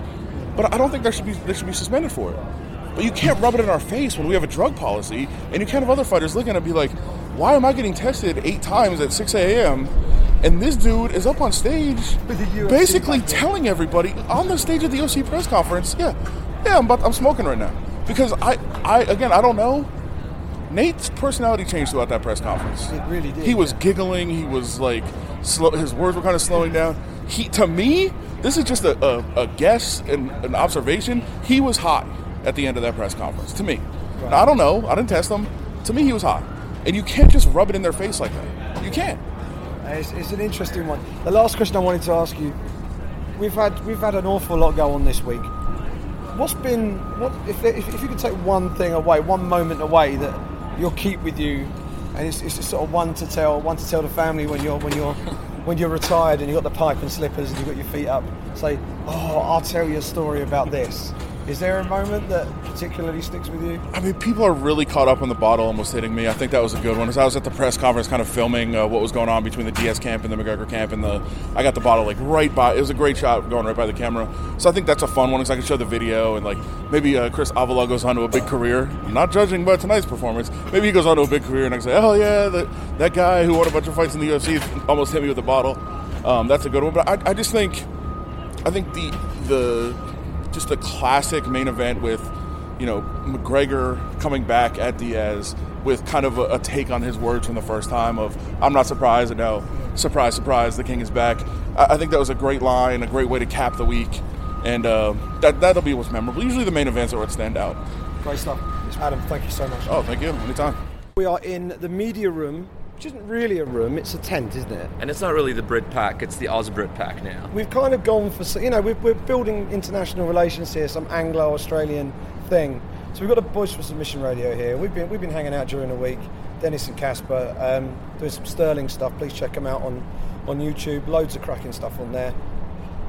but I don't think there should be. They should be suspended for it. But you can't rub it in our face when we have a drug policy, and you can't have other fighters looking and be like, "Why am I getting tested eight times at 6 a.m.?" And this dude is up on stage, With the UFC basically telling everybody on the stage at the OC press conference, "Yeah, yeah, I'm, about, I'm smoking right now." Because I, I again, I don't know. Nate's personality changed throughout that press conference. It really did, He was yeah. giggling. He was like, slow, his words were kind of slowing down. He, to me, this is just a, a, a guess and an observation. He was hot at the end of that press conference. To me, Now, I don't know. I didn't test him. To me, he was hot, and you can't just rub it in their face like that. You can't. Uh, it's, it's an interesting one. The last question I wanted to ask you: We've had we've had an awful lot go on this week. What's been what if if, if you could take one thing away, one moment away that you'll keep with you, and it's, it's just sort of one to tell one to tell the family when you're when you're (laughs) when you're retired and you've got the pipe and slippers and you've got your feet up. Say, oh, I'll tell you a story about this. Is there a moment that particularly sticks with you? I mean, people are really caught up on the bottle almost hitting me. I think that was a good one. As I was at the press conference, kind of filming uh, what was going on between the Diaz camp and the McGregor camp, and the I got the bottle like right by. It was a great shot going right by the camera. So I think that's a fun one because I can show the video and like maybe uh, Chris Avila goes on to a big career. I'm not judging by tonight's performance. Maybe he goes on to a big career and I can say, oh yeah, that that guy who won a bunch of fights in the UFC almost hit me with a bottle. Um, that's a good one. But I, I just think I think the the just a classic main event with you know McGregor coming back at Diaz with kind of a, a take on his words from the first time of I'm not surprised and now surprise surprise the king is back. I, I think that was a great line, a great way to cap the week, and uh, that that'll be what's memorable. Usually the main events are what stand out. Great stuff, Adam. Thank you so much. Oh, thank you. Anytime. We are in the media room which isn't really a room, it's a tent, isn't it? And it's not really the Brit pack, it's the Oz Brit pack now. We've kind of gone for, you know, we're, we're building international relations here, some Anglo Australian thing. So we've got a Boys for Submission radio here. We've been, we've been hanging out during the week, Denis and Kacper, um, doing some Sterling stuff. Please check them out on, on YouTube. Loads of cracking stuff on there.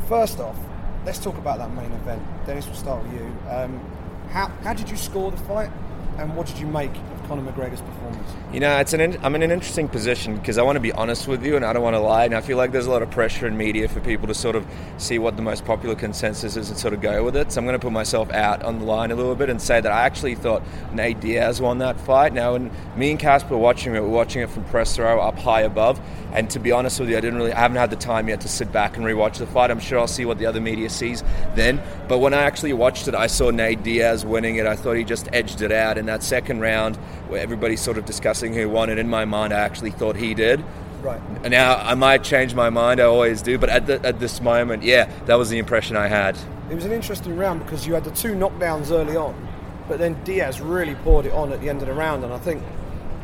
First off, let's talk about that main event. Denis, we'll start with you. Um, how, how did you score the fight, and what did you make Conor McGregor's performance? You know, it's an in, I'm in an interesting position because I want to be honest with you and I don't want to lie. And I feel like there's a lot of pressure in media for people to sort of see what the most popular consensus is and sort of go with it. So I'm going to put myself out on the line a little bit and say that I actually thought Nate Diaz won that fight. Now, me and Kacper were watching it, we we're watching it from press row up high above. And to be honest with you, I didn't really, I haven't had the time yet to sit back and rewatch the fight. I'm sure I'll see what the other media sees then. But when I actually watched it, I saw Nate Diaz winning it. I thought he just edged it out in that second round where everybody's sort of discussing who won, and in my mind, I actually thought he did. Right. Now, I might change my mind, I always do, but at, the, at this moment, yeah, that was the impression I had. It was an interesting round because you had the two knockdowns early on, but then Diaz really poured it on at the end of the round, and I think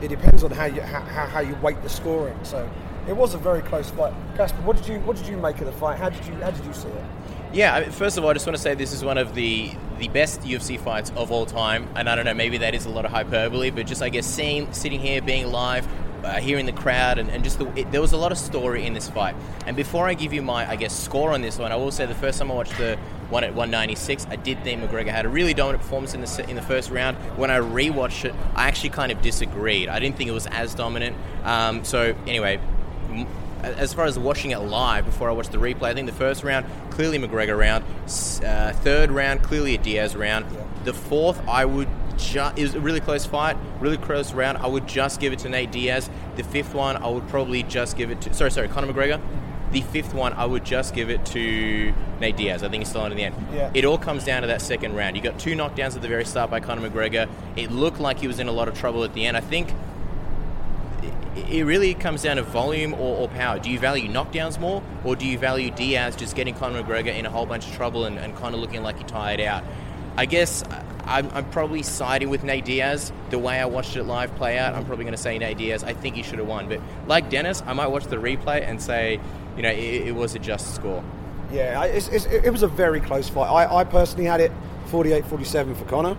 it depends on how you, how, how you weight the scoring. So it was a very close fight. Kacper, what did you what did you make of the fight? How did you how did you see it? Yeah, first of all, I just want to say this is one of the the best UFC fights of all time, and I don't know, maybe that is a lot of hyperbole, but just I guess seeing sitting here, being live, uh, hearing the crowd, and, and just the, it, there was a lot of story in this fight. And before I give you my I guess score on this one, I will say the first time I watched the one at 196, I did think McGregor had a really dominant performance in the in the first round. When I rewatched it, I actually kind of disagreed. I didn't think it was as dominant. Um, so anyway, as far as watching it live before I watched the replay, I think the first round clearly McGregor round, uh, third round clearly a Diaz round. Yeah. The fourth, I would just it was a really close fight, really close round. I would just give it to Nate Diaz. The fifth one, I would probably just give it to sorry, sorry, Conor McGregor. The fifth one, I would just give it to Nate Diaz. I think he's still on in the end. Yeah. It all comes down to that second round. You got two knockdowns at the very start by Conor McGregor. It looked like he was in a lot of trouble at the end. I think it really comes down to volume or, or, power. Do you value knockdowns more, or do you value Diaz just getting Conor McGregor in a whole bunch of trouble and, and kind of looking like he tired out? I guess I'm, I'm, probably siding with Nate Diaz. The way I watched it live play out, I'm probably going to say Nate Diaz. I think he should have won. But like Denis, I might watch the replay and say, you know, it, it was a just score. Yeah, it's, it's, it was a very close fight. I, I personally had it 48-47 for Conor.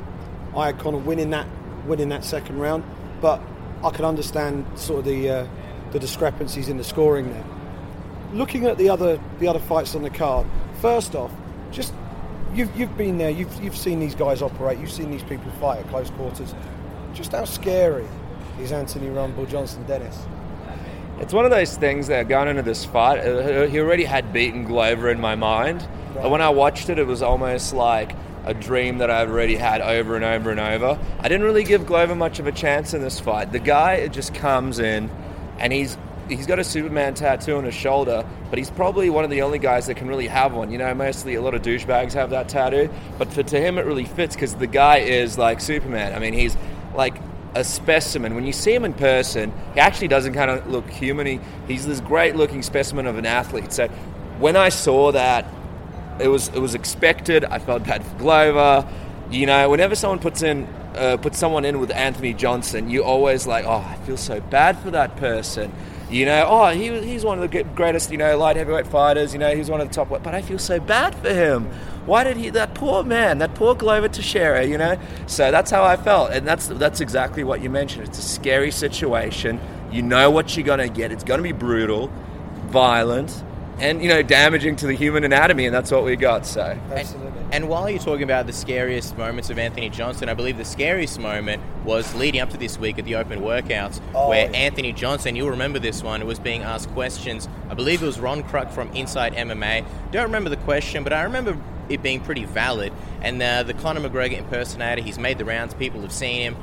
I had Conor winning that, winning that second round. But I can understand sort of the uh, the discrepancies in the scoring there. Looking at the other the other fights on the card, first off, just you've you've been there, you've you've seen these guys operate, you've seen these people fight at close quarters. Just how scary is Anthony Rumble Johnson Denis? It's one of those things that going into this fight, uh, he already had beaten Glover in my mind. Right. When I watched it, it was almost like a dream that I've already had over and over and over. I didn't really give Glover much of a chance in this fight. The guy just comes in and he's he's got a Superman tattoo on his shoulder, but he's probably one of the only guys that can really have one. You know, mostly a lot of douchebags have that tattoo, but for, to him it really fits because the guy is like Superman. I mean, he's like a specimen. When you see him in person, he actually doesn't kind of look human. He, he's this great looking specimen of an athlete. So when I saw that it was it was expected. I felt bad for Glover. You know, whenever someone puts in uh, puts someone in with Anthony Johnson, you always like, oh, I feel so bad for that person. You know, oh, he, he's one of the greatest, you know, light heavyweight fighters. You know, he's one of the top. But I feel so bad for him. Why did he? That poor man, that poor Glover Teixeira. You know, so that's how I felt, and that's that's exactly what you mentioned. It's a scary situation. You know what you're gonna get. It's gonna be brutal, violent and you know damaging to the human anatomy, and that's what we got. So, absolutely. And, and, while you're talking about the scariest moments of Anthony Johnson, I believe the scariest moment was leading up to this week at the Open Workouts, oh, where yeah. Anthony Johnson, you'll remember this one, was being asked questions. I believe it was Ron Kruck from Inside MMA. Don't remember the question, but I remember it being pretty valid. And uh, the Conor McGregor impersonator, he's made the rounds. People have seen him.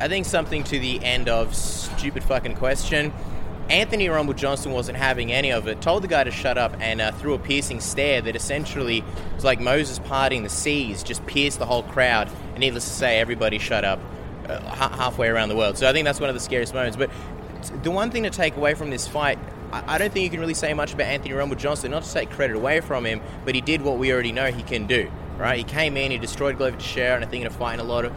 I think something to the end of stupid fucking question Anthony Rumble Johnson wasn't having any of it, told the guy to shut up, and uh, threw a piercing stare that essentially was like Moses parting the seas, just pierced the whole crowd. And needless to say, everybody shut up uh, halfway around the world. So I think that's one of the scariest moments. But the one thing to take away from this fight, I don't think you can really say much about Anthony Rumble Johnson. Not to take credit away from him, but he did what we already know he can do. Right? He came in, he destroyed Glover Teixeira, and I think in a fight in a lot of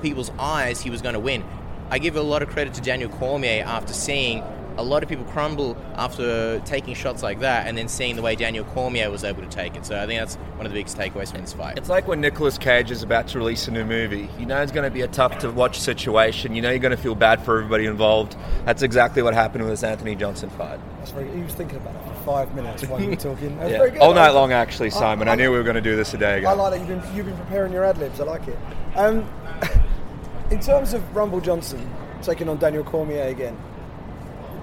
people's eyes, he was going to win I give a lot of credit to Daniel Cormier after seeing a lot of people crumble after taking shots like that and then seeing the way Daniel Cormier was able to take it. So I think that's one of the biggest takeaways from this fight. It's like when Nicolas Cage is about to release a new movie. You know it's going to be a tough to watch situation. You know you're going to feel bad for everybody involved. That's exactly what happened with this Anthony Johnson fight. That's very. He was thinking about it for five minutes while you were talking. That was Yeah. very good. All night long, actually, Simon. I, I- knew we were going to do this a day ago. I like that you've been you've been preparing your ad libs. I like it. Um, (laughs) in terms of Rumble Johnson taking on Daniel Cormier again,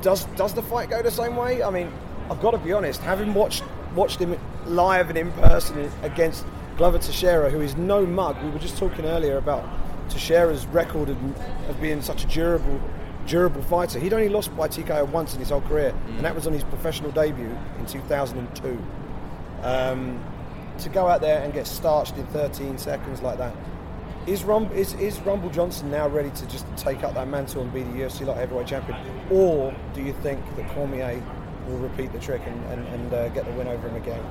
does does the fight go the same way? I mean, I've got to be honest. Having watched watched him live and in person against Glover Teixeira, who is no mug. We were just talking earlier about Teixeira's record of, of being such a durable durable fighter. He'd only lost by TKO once in his whole career, and that was on his professional debut in 2002. Um, to go out there and get starched in 13 seconds like that. Is, Rum, is, is Rumble Johnson now ready to just take up that mantle and be the UFC light heavyweight champion? Or do you think that Cormier will repeat the trick and, and, and uh, get the win over him again?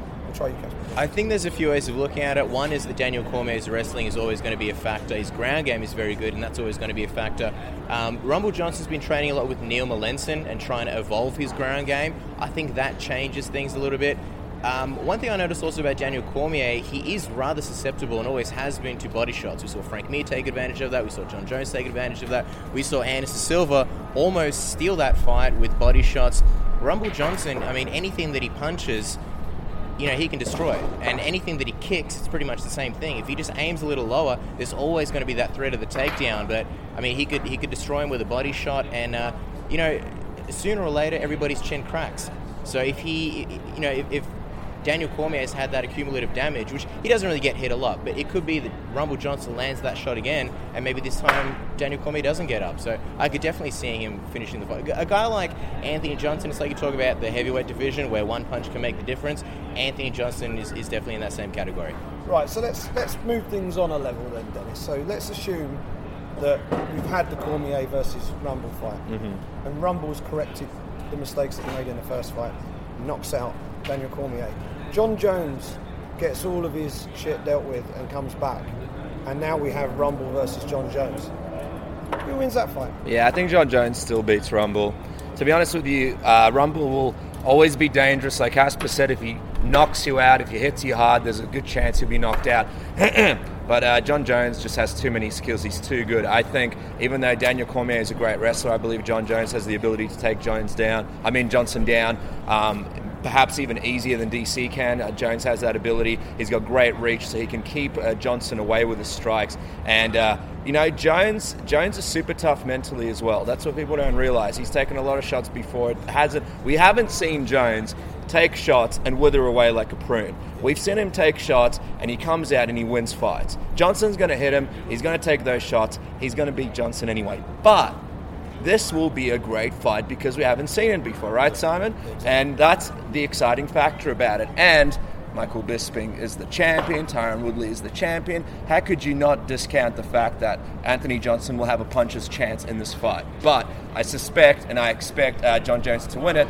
I think there's a few ways of looking at it. One is that Daniel Cormier's wrestling is always going to be a factor. His ground game is very good, and that's always going to be a factor. Um, Rumble Johnson's been training a lot with Neil Melanson and trying to evolve his ground game. I think that changes things a little bit. Um, one thing I noticed also about Daniel Cormier, he is rather susceptible and always has been to body shots. We saw Frank Mir take advantage of that. We saw Jon Jones take advantage of that. We saw Anderson Silva almost steal that fight with body shots. Rumble Johnson, I mean, anything that he punches, you know, he can destroy. And anything that he kicks, it's pretty much the same thing. If he just aims a little lower, there's always going to be that threat of the takedown. But I mean, he could he could destroy him with a body shot, and uh, you know, sooner or later, everybody's chin cracks. So if he, you know, if, if Daniel Cormier has had that accumulative damage, which he doesn't really get hit a lot, but it could be that Rumble Johnson lands that shot again, and maybe this time Daniel Cormier doesn't get up. So I could definitely see him finishing the fight. A guy like Anthony Johnson, it's like you talk about the heavyweight division where one punch can make the difference. Anthony Johnson is, is definitely in that same category. Right, so let's let's move things on a level then, Denis. So let's assume that we've had the Cormier versus Rumble fight, mm-hmm. and Rumble's corrected the mistakes that he made in the first fight, knocks out Daniel Cormier. Jon Jones gets all of his shit dealt with and comes back, and now we have Rumble versus Jon Jones. Who wins that fight? Yeah, I think Jon Jones still beats Rumble. To be honest with you, uh, Rumble will always be dangerous. Like Kacper said, if he knocks you out, if he hits you hard, there's a good chance he'll be knocked out. (clears throat) but uh, Jon Jones just has too many skills. He's too good. I think even though Daniel Cormier is a great wrestler, I believe Jon Jones has the ability to take Jones down. I mean Johnson down. Um, perhaps even easier than DC can. Uh, Jones has that ability. He's got great reach, so he can keep uh, Johnson away with his strikes. And uh, you know, Jones Jones is super tough mentally as well. That's what people don't realize. He's taken a lot of shots before. It hasn't. We haven't seen Jones take shots and wither away like a prune. We've seen him take shots and he comes out and he wins fights. Johnson's going to hit him. He's going to take those shots. He's going to beat Johnson anyway. But this will be a great fight because we haven't seen it before, right, Simon? And that's the exciting factor about it. And Michael Bisping is the champion, Tyron Woodley is the champion. How could you not discount the fact that Anthony Johnson will have a puncher's chance in this fight? But I suspect and I expect uh, Jon Jones to win it.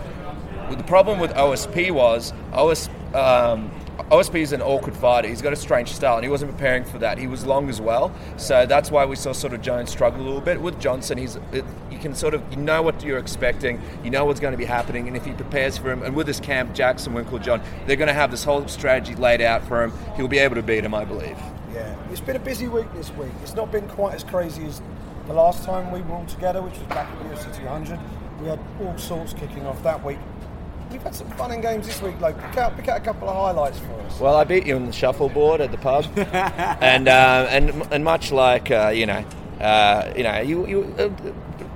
The problem with OSP was OS, um, OSP is an awkward fighter. He's got a strange style, and he wasn't preparing for that. He was long as well, so that's why we saw sort of Jones struggle a little bit. With Johnson, he's it, you can sort of you know what you're expecting, you know what's going to be happening, and if he prepares for him, and with his camp, Jackson, Winkeljohn, they're going to have this whole strategy laid out for him. He'll be able to beat him, I believe. Yeah, it's been a busy week this week. It's not been quite as crazy as the last time we were all together, which was back at UFC 200. We had all sorts kicking off that week. We've had some fun and games this week. Like pick out, pick out a couple of highlights for us. Well, I beat you on the shuffleboard at the pub, (laughs) and uh, and and much like uh, you know, uh, you know, you you. Uh,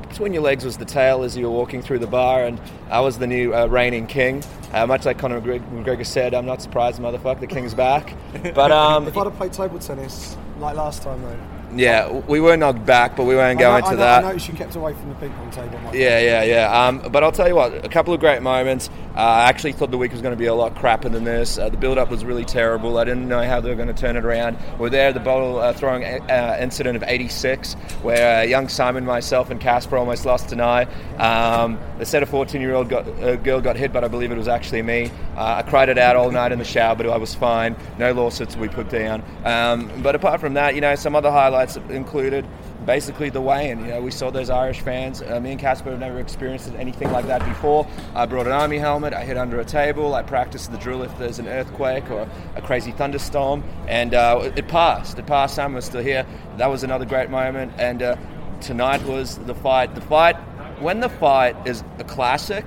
between your legs was the tail as you were walking through the bar, and I was the new uh, reigning king. Uh, much like Conor McGregor said, I'm not surprised, motherfucker, the king's back. (laughs) But um, if I'd have played table tennis like last time, though. Yeah, we were knocked back, but we weren't I know- going I to know- that. I noticed you kept away from the people on table. Yeah, yeah, yeah. Um, but I'll tell you what, a couple of great moments. Uh, I actually thought the week was going to be a lot crapper than this. Uh, the build-up was really terrible. I didn't know how they were going to turn it around. We're there at the bottle uh, throwing uh, incident of '86, where uh, young Simon, myself, and Kacper almost lost an eye. Um, they said a 14-year-old got, uh, girl got hit, but I believe it was actually me. Uh, I cried it out all night in the shower, but I was fine. No lawsuits we put down. Um, but apart from that, you know, some other highlights included. basically the way. And you know, we saw those Irish fans. Uh, me and Kacper have never experienced anything like that before. I brought an army helmet. I hid under a table. I practiced the drill if there's an earthquake or a crazy thunderstorm, and uh, it passed. It passed. Sam was still here. That was another great moment. And uh, tonight was the fight. The fight. When the fight is a classic,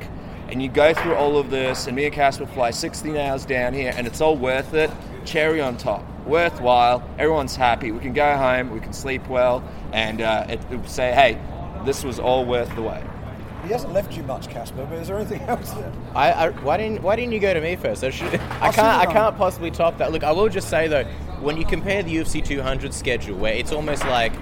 and you go through all of this, and me and Kacper fly 16 hours down here, and it's all worth it. Cherry on top worthwhile. Everyone's happy. We can go home. We can sleep well, and uh, it, it say, "Hey, this was all worth the wait." He hasn't left you much, Kacper. But is there anything (laughs) else? That... I, I, why didn't Why didn't you go to me first? I, should, I can't I can't possibly top that. Look, I will just say though, when you compare the UFC 200 schedule, where it's almost like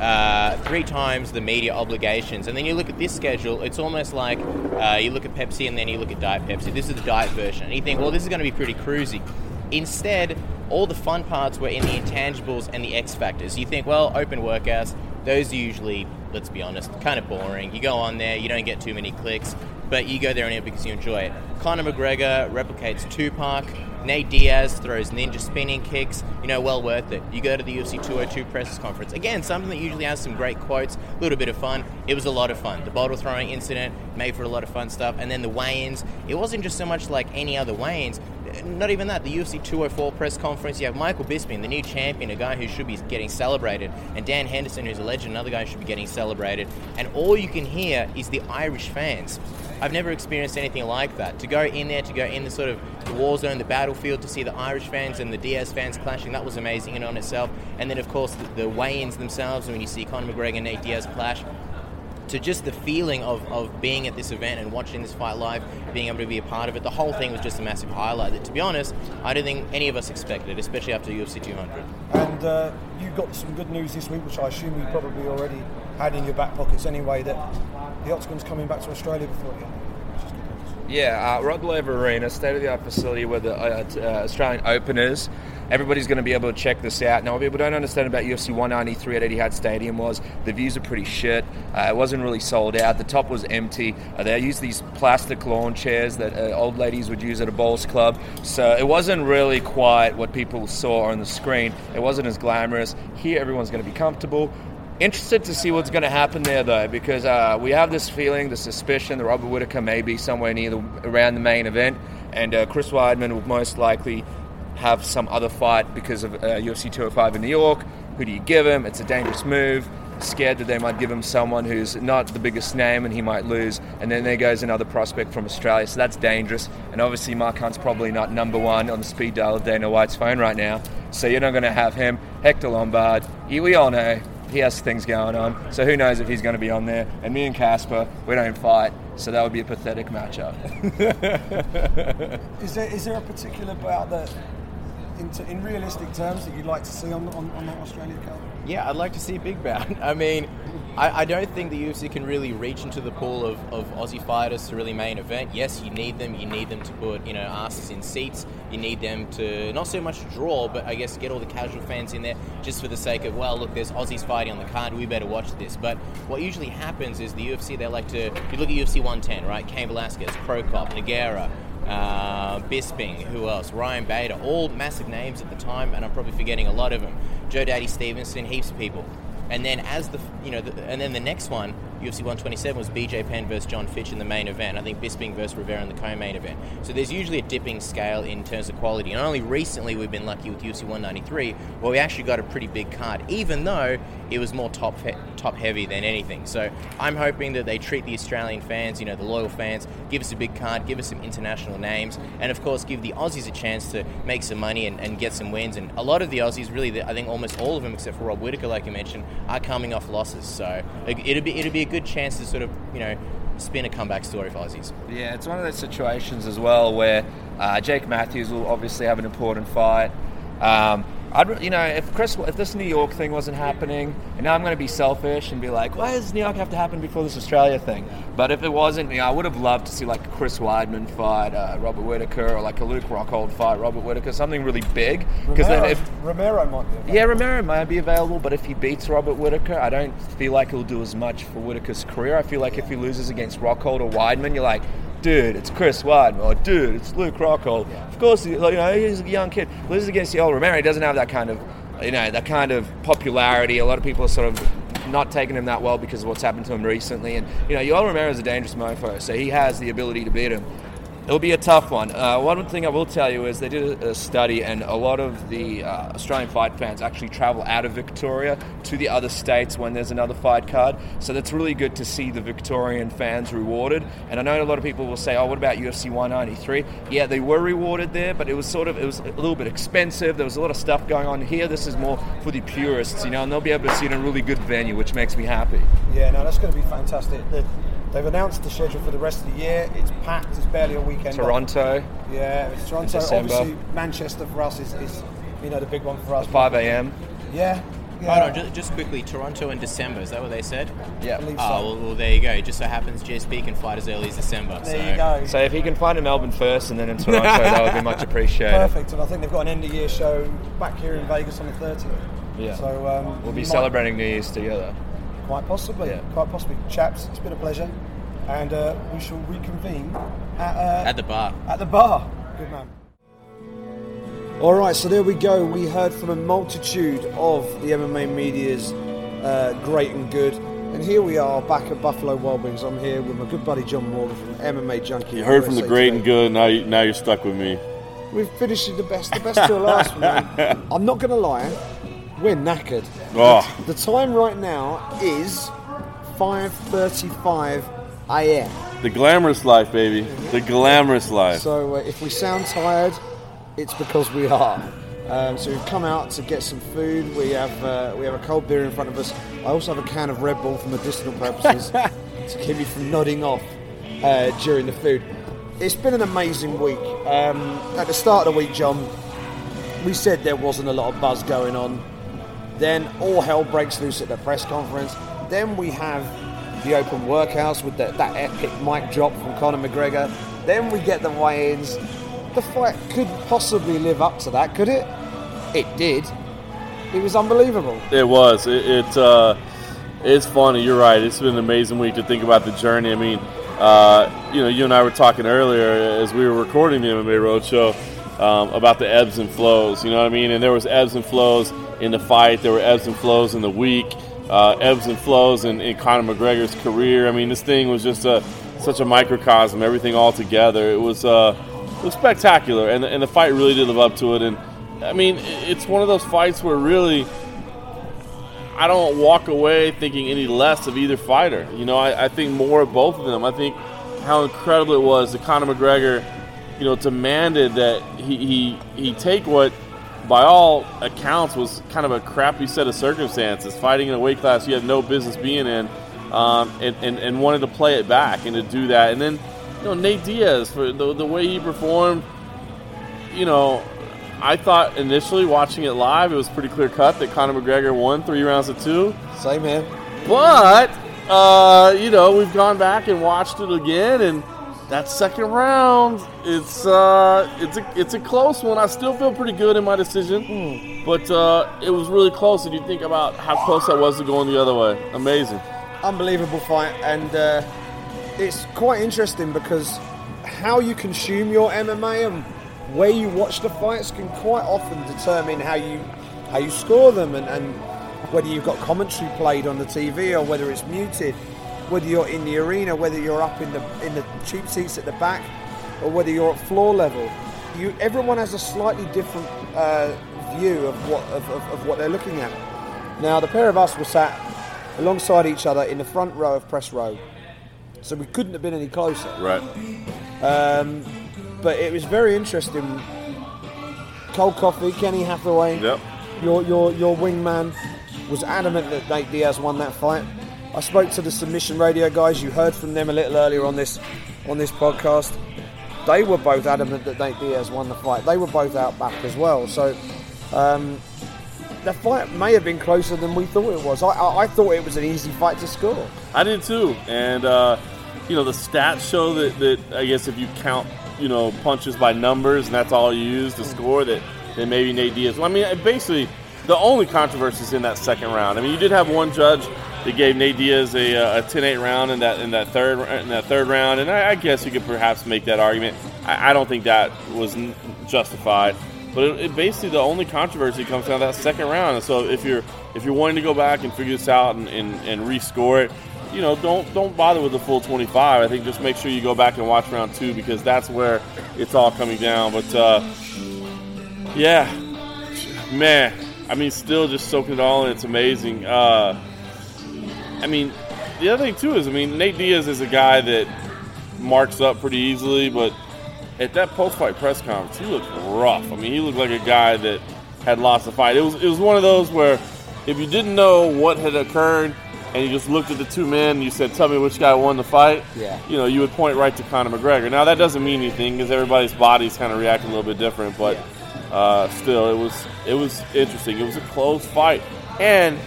uh, three times the media obligations. And then you look at this schedule, it's almost like uh, you look at Pepsi and then you look at Diet Pepsi. This is the diet version. And you think, well, this is going to be pretty cruisy. Instead, all the fun parts were in the intangibles and the X factors. You think, well, open workouts, those are usually, let's be honest, kind of boring. You go on there, you don't get too many clicks, but you go there and because you enjoy it. Conor McGregor replicates Tupac. Nate Diaz throws ninja spinning kicks. You know, well worth it. You go to the UFC 202 press conference. Again, something that usually has some great quotes, a little bit of fun. It was a lot of fun. The bottle throwing incident made for a lot of fun stuff. And then the weigh-ins. It wasn't just so much like any other weigh-ins not even that. The UFC 204 press conference, you have Michael Bisping, the new champion, a guy who should be getting celebrated, and Dan Henderson, who's a legend, another guy who should be getting celebrated. And all you can hear is the Irish fans. I've never experienced anything like that. To go in there, to go in the sort of the war zone, the battlefield, to see the Irish fans and the Diaz fans clashing, that was amazing in on itself. And then, of course, the, the weigh-ins themselves, when you see Conor McGregor and Nate Diaz clash, to just the feeling of, of being at this event and watching this fight live, being able to be a part of it, the whole thing was just a massive highlight that, to be honest, I don't think any of us expected, especially after UFC 200. And uh, you got some good news this week, which I assume you probably already had in your back pockets anyway, that the Octagon's coming back to Australia before you. Yeah, uh, Rod Laver Arena, state of the art facility where the uh, uh, Australian Open is. Everybody's going to be able to check this out. Now, what people don't understand about UFC 193 at Etihad Stadium was the views are pretty shit. Uh, it wasn't really sold out. The top was empty. Uh, they used these plastic lawn chairs that uh, old ladies would use at a bowls club. So it wasn't really quite what people saw on the screen. It wasn't as glamorous. Here, everyone's going to be comfortable. Interested to see what's going to happen there, though, because uh, we have this feeling, the suspicion that Robert Whitaker may be somewhere near the, around the main event, and uh, Chris Weidman will most likely have some other fight because of uh, UFC 205 in New York. Who do you give him? It's a dangerous move. Scared that they might give him someone who's not the biggest name and he might lose. And then there goes another prospect from Australia, so that's dangerous. And obviously, Mark Hunt's probably not number one on the speed dial of Dana White's phone right now, so you're not going to have him. Hector Lombard, we all know he has things going on. So who knows if he's going to be on there? And me and Kacper, we don't fight, so that would be a pathetic matchup. (laughs) is there is there a particular bout that, in, in realistic terms, that you'd like to see on on, on that Australia card? Yeah, I'd like to see big bout. (laughs) I mean, I, I, don't think the UFC can really reach into the pool of, of Aussie fighters to really main event. Yes, you need them. You need them to put you know asses in seats. You need them to not so much draw, but I guess get all the casual fans in there just for the sake of well, look, there's Aussies fighting on the card. We better watch this. But what usually happens is the UFC they like to. You look at UFC 110, right? Cain Velasquez, Cro Cop, Nogueira. Uh, Bisping, who else? Ryan Bader, all massive names at the time, and I'm probably forgetting a lot of them. Joe Daddy Stevenson, heaps of people. And then as the you know, the, and then the next one, UFC 127 was BJ Penn versus John Fitch in the main event. I think Bisping versus Rivera in the co-main event. So there's usually a dipping scale in terms of quality. And only recently we've been lucky with UFC 193, where we actually got a pretty big card, even though it was more top he- top heavy than anything. So I'm hoping that they treat the Australian fans, you know, the loyal fans, give us a big card, give us some international names, and of course give the Aussies a chance to make some money and, and get some wins. And a lot of the Aussies, really, I think almost all of them, except for Rob Whitaker, like you mentioned, are coming off losses. So it'll be it'd be a good chance to sort of you know spin a comeback story for Aussies. Yeah, it's one of those situations as well where uh, Jake Matthews will obviously have an important fight. Um, I'd, you know, if Chris, if this New York thing wasn't happening, and now I'm going to be selfish and be like, why does New York have to happen before this Australia thing? But if it wasn't, you know, I would have loved to see like a Chris Weidman fight uh, Robert Whitaker or like a Luke Rockhold fight Robert Whitaker, something really big. Because then if Romero might be, available. yeah, Romero might be available, but if he beats Robert Whitaker, I don't feel like he'll do as much for Whitaker's career. I feel like if he loses against Rockhold or Weidman, you're like, dude, it's Chris Weidman, or dude, it's Luke Rockhold. Yeah. Of course, you know, he's a young kid. Loses against the old Romero, he doesn't have that kind of, you know, that kind of popularity. A lot of people are sort of not taking him that well because of what's happened to him recently. And you know, Yoel Romero is a dangerous mofo, so he has the ability to beat him. It'll be a tough one. Uh, one thing I will tell you is they did a study, and a lot of the uh, Australian fight fans actually travel out of Victoria to the other states when there's another fight card. So that's really good to see the Victorian fans rewarded. And I know a lot of people will say, "Oh, what about UFC 193?" Yeah, they were rewarded there, but it was sort of it was a little bit expensive. There was a lot of stuff going on here. This is more for the purists, you know, and they'll be able to see it in a really good venue, which makes me happy. Yeah, no, that's going to be fantastic. The, They've announced the schedule for the rest of the year. It's packed. It's barely a weekend. Toronto. Off. Yeah, it's Toronto. Obviously, Manchester for us is, is, you know the big one for us. 5 a.m. Yeah. Yeah. Hold on, just, just, quickly. Toronto in December. Is that what they said? Yeah. Oh, so. well, well, there you go. It just so happens GSP can fight as early as December. There so. you go. So if he can find in Melbourne first and then in Toronto, that would be much appreciated. Perfect. And I think they've got an end of year show back here in Vegas on the 30th. Yeah. So um, we'll be celebrating New Year's together. Quite possibly. Yeah. Quite possibly. Chaps, it's been a pleasure and uh, we shall reconvene at, uh, at the bar. At the bar. Good man. All right, so there we go. We heard from a multitude of the MMA media's uh, great and good. And here we are back at Buffalo Wild Wings. I'm here with my good buddy John Morgan from MMA Junkie. You heard from the great today. and good. Now, you, now you're stuck with me. We've finished the best, the best till last. Man. (laughs) I'm not going to lie, we're knackered. Oh. The, time right now is 5:35 a.m. The glamorous life, baby. The glamorous life. So uh, if we sound tired, it's because we are. Um, so we've come out to get some food. We have uh, we have a cold beer in front of us. I also have a can of Red Bull for medicinal purposes (laughs) to keep me from nodding off uh, during the food. It's been an amazing week. Um, at the start of the week, John, we said there wasn't a lot of buzz going on. Then all hell breaks loose at the press conference. Then we have the open workouts with the, that epic mic drop from Conor McGregor. Then we get the weigh-ins. The fight could possibly live up to that, could it? It did. It was unbelievable. It was. It, it uh, it's funny. You're right. It's been an amazing week to think about the journey. I mean, uh, you know, you and I were talking earlier as we were recording the MMA Roadshow um, about the ebbs and flows. You know what I mean? And there was ebbs and flows in the fight. There were ebbs and flows in the week uh, ebbs and flows in, in Conor McGregor's career. I mean, this thing was just a, such a microcosm, everything all together. It was, uh, it was spectacular, and, and the fight really did live up to it. And I mean, it's one of those fights where really I don't walk away thinking any less of either fighter. You know, I, I think more of both of them. I think how incredible it was that Conor McGregor, you know, demanded that he, he, he take what by all accounts, was kind of a crappy set of circumstances. Fighting in a weight class you had no business being in, um, and, and, and, wanted to play it back and to do that. And then, you know, Nate Diaz, for the, the way he performed, you know, I thought initially watching it live, it was pretty clear cut that Conor McGregor won three rounds of two. Same man. But, uh, you know, we've gone back and watched it again, and that second round, it's uh, it's a it's a close one. I still feel pretty good in my decision, but uh, it was really close. And you think about how close that was to going the other way. Amazing, unbelievable fight, and uh, it's quite interesting because how you consume your MMA and where you watch the fights can quite often determine how you how you score them and, and whether you've got commentary played on the TV or whether it's muted whether you're in the arena, whether you're up in the in the cheap seats at the back, or whether you're at floor level. You, everyone has a slightly different uh, view of what of, of, of, what they're looking at. Now, the pair of us were sat alongside each other in the front row of press row, so we couldn't have been any closer. Right. Um, but it was very interesting. Cold coffee, Kenny Hathaway. Yep. Your your your wingman was adamant that Nate Diaz won that fight. I spoke to the submission radio guys. You heard from them a little earlier on this on this podcast. They were both adamant that Nate Diaz won the fight. They were both out back as well. So um, the fight may have been closer than we thought it was. I, I, I, thought it was an easy fight to score. I did too, and uh, you know the stats show that, that I guess if you count you know punches by numbers and that's all you use to score that then maybe Nate Diaz. Well, I mean, basically the only controversy is in that second round. I mean, you did have one judge they gave Nate Diaz a, uh, a 10-8 round in that in that third in that third round, and I, I guess you could perhaps make that argument. I, I don't think that was justified. But it, it basically the only controversy comes down to that second round. And so if you're if you're wanting to go back and figure this out and, and, and rescore it, you know, don't don't bother with the full 25. I think just make sure you go back and watch round two because that's where it's all coming down. But uh, yeah, man, I mean, still just soaking it all in. It's amazing. Uh, I mean, the other thing too is, I mean, Nate Diaz is a guy that marks up pretty easily, but at that post-fight press conference, he looked rough. I mean, he looked like a guy that had lost the fight. It was it was one of those where if you didn't know what had occurred and you just looked at the two men and you said, "Tell me which guy won the fight," Yeah. you know, you would point right to Conor McGregor. Now that doesn't mean anything because everybody's bodies kind of react a little bit different, but uh, still, it was it was interesting. It was a close fight, and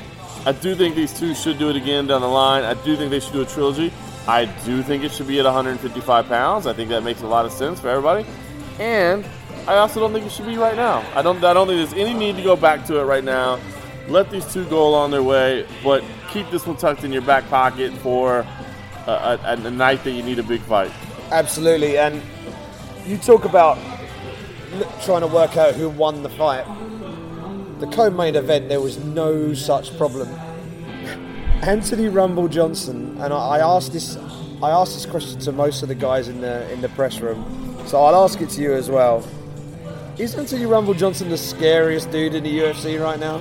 I do think these two should do it again down the line. I do think they should do a trilogy. I do think it should be at 155 pounds. I think that makes a lot of sense for everybody, and I also don't think it should be right now. I don't. I don't think there's any need to go back to it right now. Let these two go along their way, but keep this one tucked in your back pocket for a, a, a night that you need a big fight. Absolutely, and you talk about trying to work out who won the fight. The co-main event, there was no such problem. Anthony Rumble Johnson, and I, I asked this, I asked this question to most of the guys in the in the press room, so I'll ask it to you as well. Is Anthony Rumble Johnson the scariest dude in the UFC right now?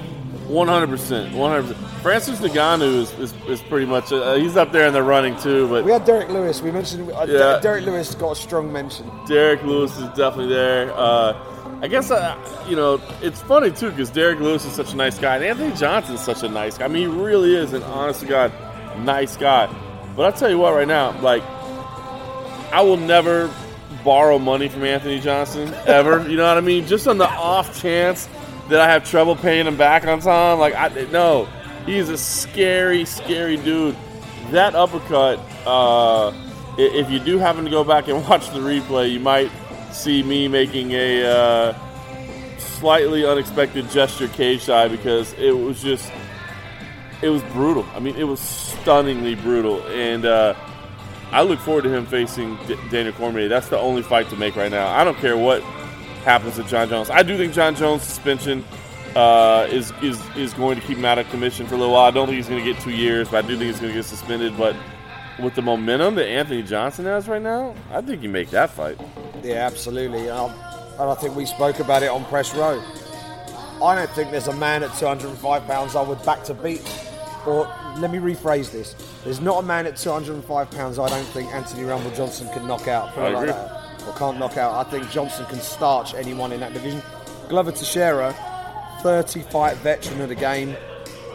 One hundred percent, one hundred percent. Francis Ngannou is, is, is pretty much uh, he's up there in the running too. But We had Derrick Lewis. We mentioned uh, Yeah. Derrick Lewis got a strong mention. Derrick Lewis is definitely there. Uh, I guess uh, you know it's funny too because Derrick Lewis is such a nice guy, and Anthony Johnson is such a nice guy. I mean, he really is an honest to god nice guy. But I'll tell you what, right now, like I will never borrow money from Anthony Johnson ever. (laughs) you know what I mean? Just on the off chance that I have trouble paying him back on time. Like I no, he's a scary, scary dude. That uppercut. Uh, if you do happen to go back and (laughs) watch the replay, you might see me making a uh, slightly unexpected gesture cage side because it was just it was brutal. I mean, it was stunningly brutal, and uh, I look forward to him facing D- Daniel Cormier. That's the only fight to make right now. I don't care what happens to Jon Jones. I do think Jon Jones' suspension uh, is is is going to keep him out of commission for a little while. I don't think he's going to get two years, but I do think he's going to get suspended. But with the momentum that Anthony Johnson has right now, I think you make that fight. Yeah, absolutely. And, I- and I think we spoke about it on Press Row. I don't think there's a man at 205 pounds I would back to beat. Or let me rephrase this: There's not a man at 205 pounds I don't think Anthony Rumble Johnson can knock out. Put I like agree. that. Or can't knock out. I think Johnson can starch anyone in that division. Glover Teixeira, 30 fight veteran of the game,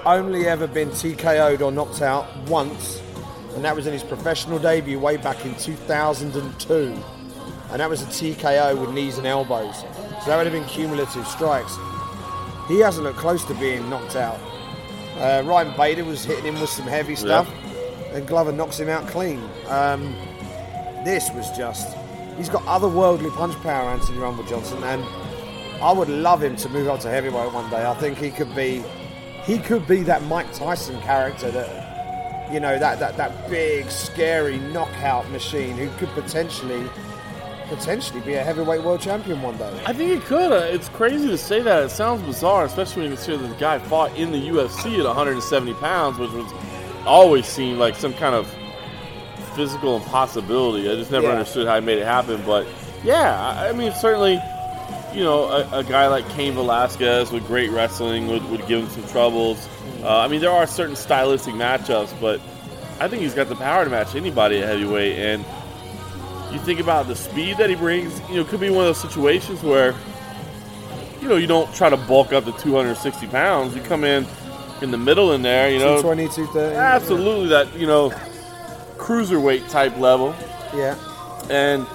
only ever been TKO'd or knocked out once, and that was in his professional debut way back in 2002 and that was a TKO with knees and elbows. So that would have been cumulative strikes. He hasn't looked close to being knocked out. Uh, Ryan Bader was hitting him with some heavy stuff, and Glover knocks him out clean. Um, this was just. He's got otherworldly punch power, Anthony Rumble Johnson, and I would love him to move up to heavyweight one day. I think he could be. He could be that Mike Tyson character that you know that, that, that big scary knockout machine who could potentially potentially be a heavyweight world champion one day. I think he could. Uh, it's crazy to say that. It sounds bizarre, especially when you consider that the guy fought in the UFC at 170 pounds, which was always seemed like some kind of physical impossibility. I just never Yeah. understood how he made it happen. But yeah, I, I mean, certainly, you know, a, a guy like Cain Velasquez with great wrestling would, would give him some troubles. Uh, I mean, there are certain stylistic matchups, but I think he's got the power to match anybody at heavyweight. And you think about the speed that he brings, you know, it could be one of those situations where, you know, you don't try to bulk up to 260 pounds. You come in in the middle in there, you know. 220, 230. Absolutely, that, you know, cruiserweight type level. Yeah. And,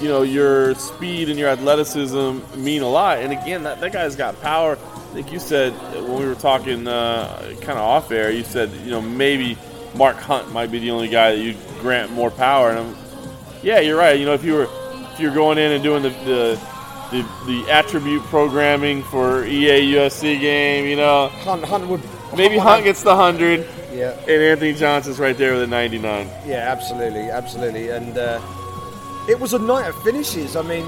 you know, your speed and your athleticism mean a lot. And again, that, that guy's got power. I think you said when we were talking uh, kind of off air, you said, you know, maybe Mark Hunt might be the only guy that you grant more power. And I'm, yeah, you're right. You know, if you were if you're going in and doing the the, the, the attribute programming for EA UFC game, you know, Hunt, Hunt would. maybe Hunt gets the hundred, Yeah. and Anthony Johnson's right there with a 99. Yeah, absolutely, absolutely. And uh, it was a night of finishes. I mean,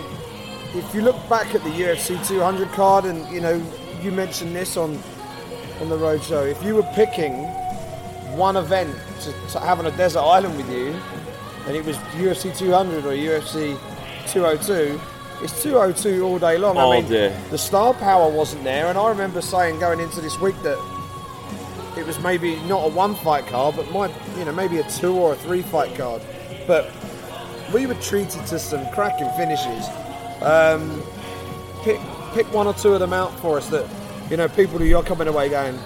if you look back at the UFC 200 card, and you know, you mentioned this on on the road show. If you were picking one event to, to have on a desert island with you, and it was UFC 200 or UFC 202, it's 202 all day long. All I oh, mean, day. the star power wasn't there, and I remember saying going into this week that it was maybe not a one fight card, but might you know maybe a two or a three fight card. But we were treated to some cracking finishes. Um, pick pick one or two of them out for us that you know people who you're coming away going,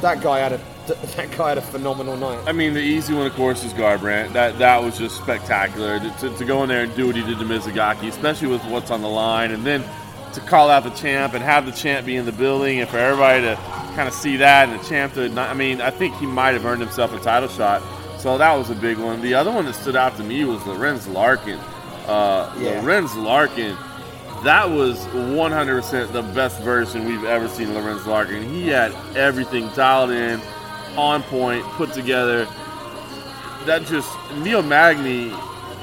that guy had a (laughs) that guy had a phenomenal night. I mean, the easy one, of course, is Garbrandt. That that was just spectacular to, to, go in there and do what he did to Mizugaki, especially with what's on the line, and then to call out the champ and have the champ be in the building, and for everybody to kind of see that and the champ to. Not, I mean, I think he might have earned himself a title shot. So that was a big one. The other one that stood out to me was Lorenz Larkin. Uh, Yeah. Lorenz Larkin. That was 100% the best version we've ever seen Lorenz Larkin. He had everything dialed in, on point, put together. That just Neil Magny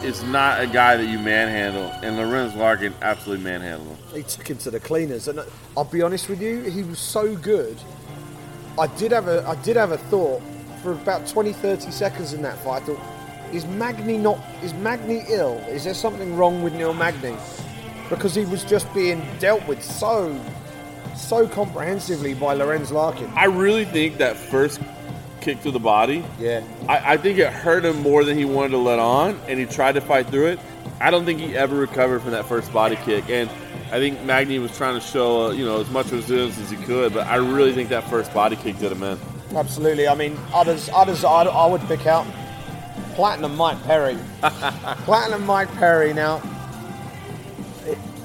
is not a guy that you manhandle, and Lorenz Larkin absolutely manhandled him. he took him to the cleaners, and I'll be honest with you, he was so good. I did have a I did have a thought for about 20, 30 seconds in that fight. I thought, is Magny not is Magny ill? Is there something wrong with Neil Magny? Because he was just being dealt with so so comprehensively by Lorenz Larkin. I really think that first kick to the body, Yeah. I, I think it hurt him more than he wanted to let on, and he tried to fight through it. I don't think he ever recovered from that first body kick, and I think Magny was trying to show uh, you know as much resilience as he could, but I really think that first body kick did him in. Absolutely. I mean, others, others, I, I would pick out Platinum Mike Perry. (laughs) Platinum Mike Perry. Now,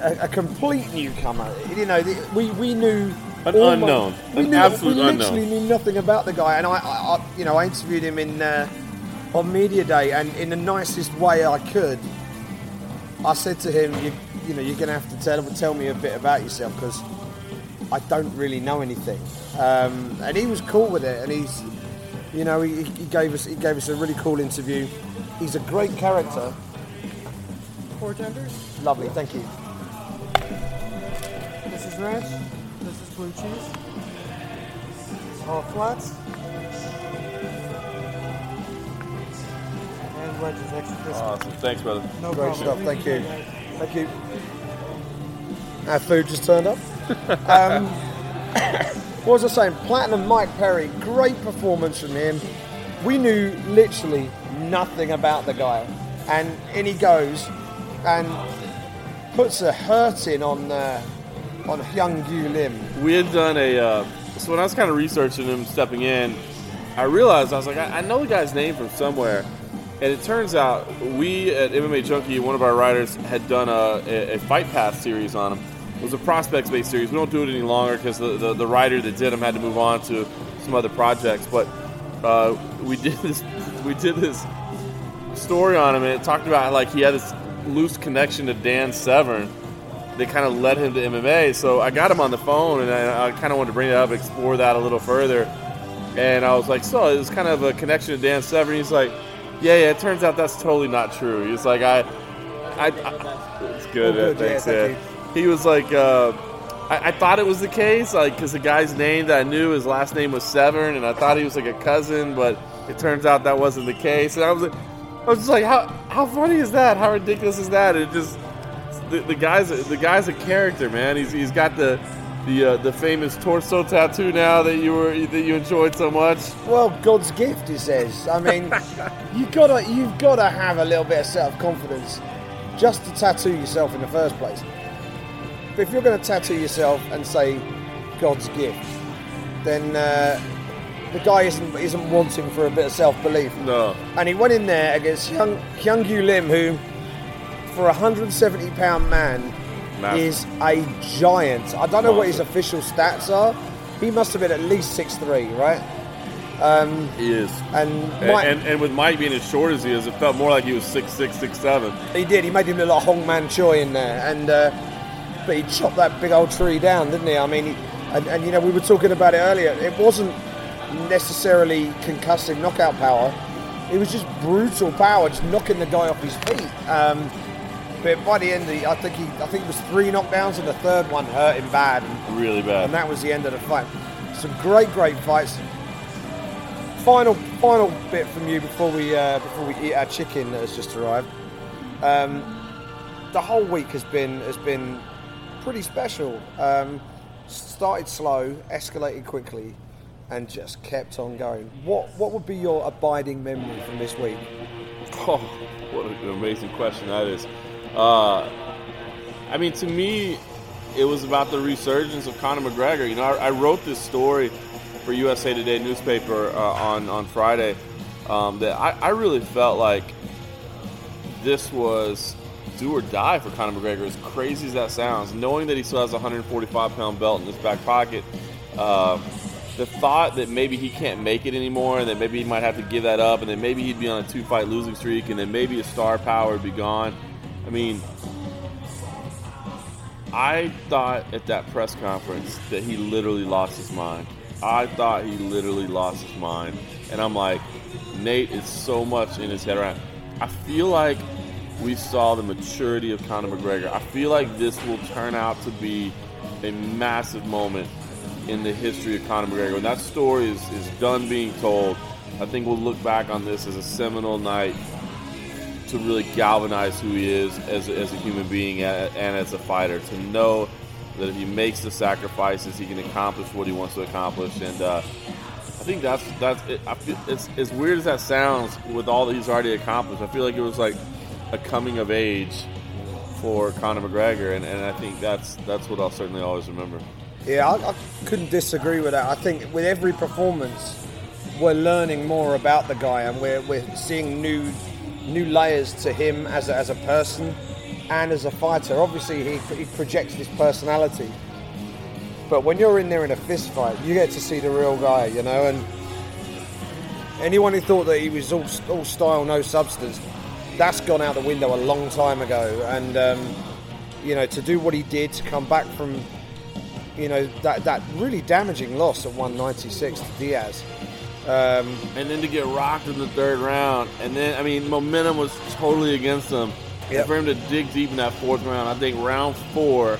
a, a complete newcomer. You know, the, we we knew An almo- unknown. We An knew, absolute we literally unknown. knew nothing about the guy, and I, I, I you know, I interviewed him in uh, on media day, and in the nicest way I could, I said to him, "You, you know, you're going to have to tell tell me a bit about yourself because." I don't really know anything. Um, and he was cool with it, and he's, you know, he, he gave us he gave us a really cool interview. He's a great character. Four tenders. Lovely, thank you. This is ranch. This is blue cheese. All flats. And wedges extra crispy. Awesome, thanks, brother. no Great problem. stuff, thank you. Thank you. Our food just turned up. Um, (coughs) what was I saying? Platinum Mike Perry, great performance from him. We knew literally nothing about the guy, and in he goes and puts a hurting on uh, on Hyun Gyu Lim. we had done a uh, so when I was kind of researching him stepping in, I realized I was like, I, I know the guy's name from somewhere, and it turns out we at MMA Junkie, one of our writers, had done a, a, a Fight Pass series on him. It was a prospects based series. We don't do it any longer because the, the, the writer that did him had to move on to some other projects. But uh, we did this (laughs) we did this story on him, and it talked about like he had this loose connection to Dan Severn that kind of led him to MMA. So I got him on the phone, and I, I kind of wanted to bring it up, explore that a little further. And I was like, "So it was kind of a connection to Dan Severn." He's like, "Yeah, yeah." It turns out that's totally not true. He's like, "I, I, I it's good. Oh, good, thanks, yeah." He was like, uh, I, I thought it was the case, like, because the guy's name that I knew, his last name was Severn, and I thought he was like a cousin, but it turns out that wasn't the case. And I was like, I was just like, how how funny is that? How ridiculous is that? It just the, the guy's a, the guy's a character, man. He's he's got the the uh, the famous torso tattoo now that you were that you enjoyed so much. Well, God's gift, he says. I mean, (laughs) you gotta you've gotta have a little bit of self confidence just to tattoo yourself in the first place. But if you're going to tattoo yourself and say God's gift, then uh, the guy isn't isn't wanting for a bit of self belief. No, And he went in there against Hyun, Hyun Gyu Lim, who, for a 170 pound man, Massive. is a giant. I don't know what his official stats are. He must have been at least 6'3", right? he is. And And, Mike, and and with Mike being as short as he is, it felt more like he was six six six seven. he did. He made him look like Hong Man Choi in there, and uh, but he chopped that big old tree down, didn't he? I mean, he, and, and you know we were talking about it earlier. It wasn't necessarily concussive knockout power. It was just brutal power, just knocking the guy off his feet. Um, bit. By the end, he, I think he, I think it was three knockdowns, and the third one hurt him bad. And, Really bad. and that was the end of the fight. Some great, great fights. Final, final bit from you before we uh, before we eat our chicken that has just arrived. Um, the whole week has been has been pretty special. Um, started slow, escalated quickly, and just kept on going. What what would be your abiding memory from this week? (laughs) Oh, what an amazing question that is. Uh, I mean, to me, it was about the resurgence of Conor McGregor. You know, I, I wrote this story for USA Today newspaper uh, on on Friday um, that I, I really felt like this was do or die for Conor McGregor. As crazy as that sounds, knowing that he still has a 145 pound belt in his back pocket. Uh, the thought that maybe he can't make it anymore and that maybe he might have to give that up and then maybe he'd be on a two fight losing streak and then maybe his star power would be gone. I mean, I thought at that press conference that he literally lost his mind. I thought he literally lost his mind. And I'm like, Nate is so much in his head right. I feel like we saw the maturity of Conor McGregor. I feel like this will turn out to be a massive moment in the history of Conor McGregor. When that story is, is done being told, I think we'll look back on this as a seminal night to really galvanize who he is as a, as a human being and, as a fighter. To know that if he makes the sacrifices, he can accomplish what he wants to accomplish. And uh, I think that's that's it, I feel, it's as weird as that sounds. With all that he's already accomplished, I feel like it was like a coming of age for Conor McGregor, and, and I think that's that's what I'll certainly always remember. Yeah, I, I couldn't disagree with that. I think with every performance, we're learning more about the guy, and we're, we're seeing new new layers to him as a, as a person and as a fighter. Obviously, he, he projects this personality, but when you're in there in a fist fight, you get to see the real guy, you know. And anyone who thought that he was all, all style, no substance, that's gone out the window a long time ago. And um, you know, to do what he did, to come back from you know that that really damaging loss at 196 to Diaz. Um, and then to get rocked in the third round, and then I mean, momentum was totally against him. Yep. For him to dig deep in that fourth round, I think round four.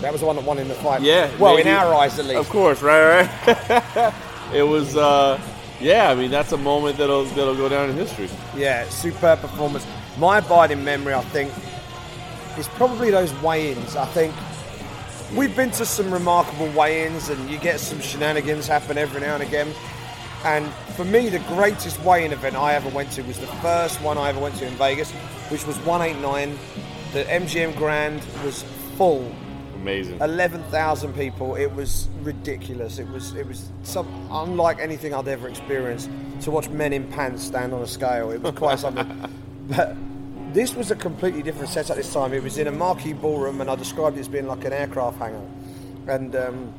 That was the one that won in the fight. Yeah. Well, maybe- in our eyes, at least. Of course, right, right. (laughs) it was. uh Yeah, I mean, that's a moment that'll that'll go down in history. Yeah, superb performance. My abiding memory, I think, is probably those weigh-ins. I think we've been to some remarkable weigh-ins, and you get some shenanigans happen every now and again. And for me, the greatest weigh-in event I ever went to was the first one I ever went to in Vegas, which was 189. The MGM Grand was full Amazing. 11,000 people. It was ridiculous. It was it was some unlike anything I'd ever experienced to watch men in pants stand on a scale. It was quite something. (laughs) But this was a completely different setup this time. It was in a marquee ballroom, and I described it as being like an aircraft hangar, and um,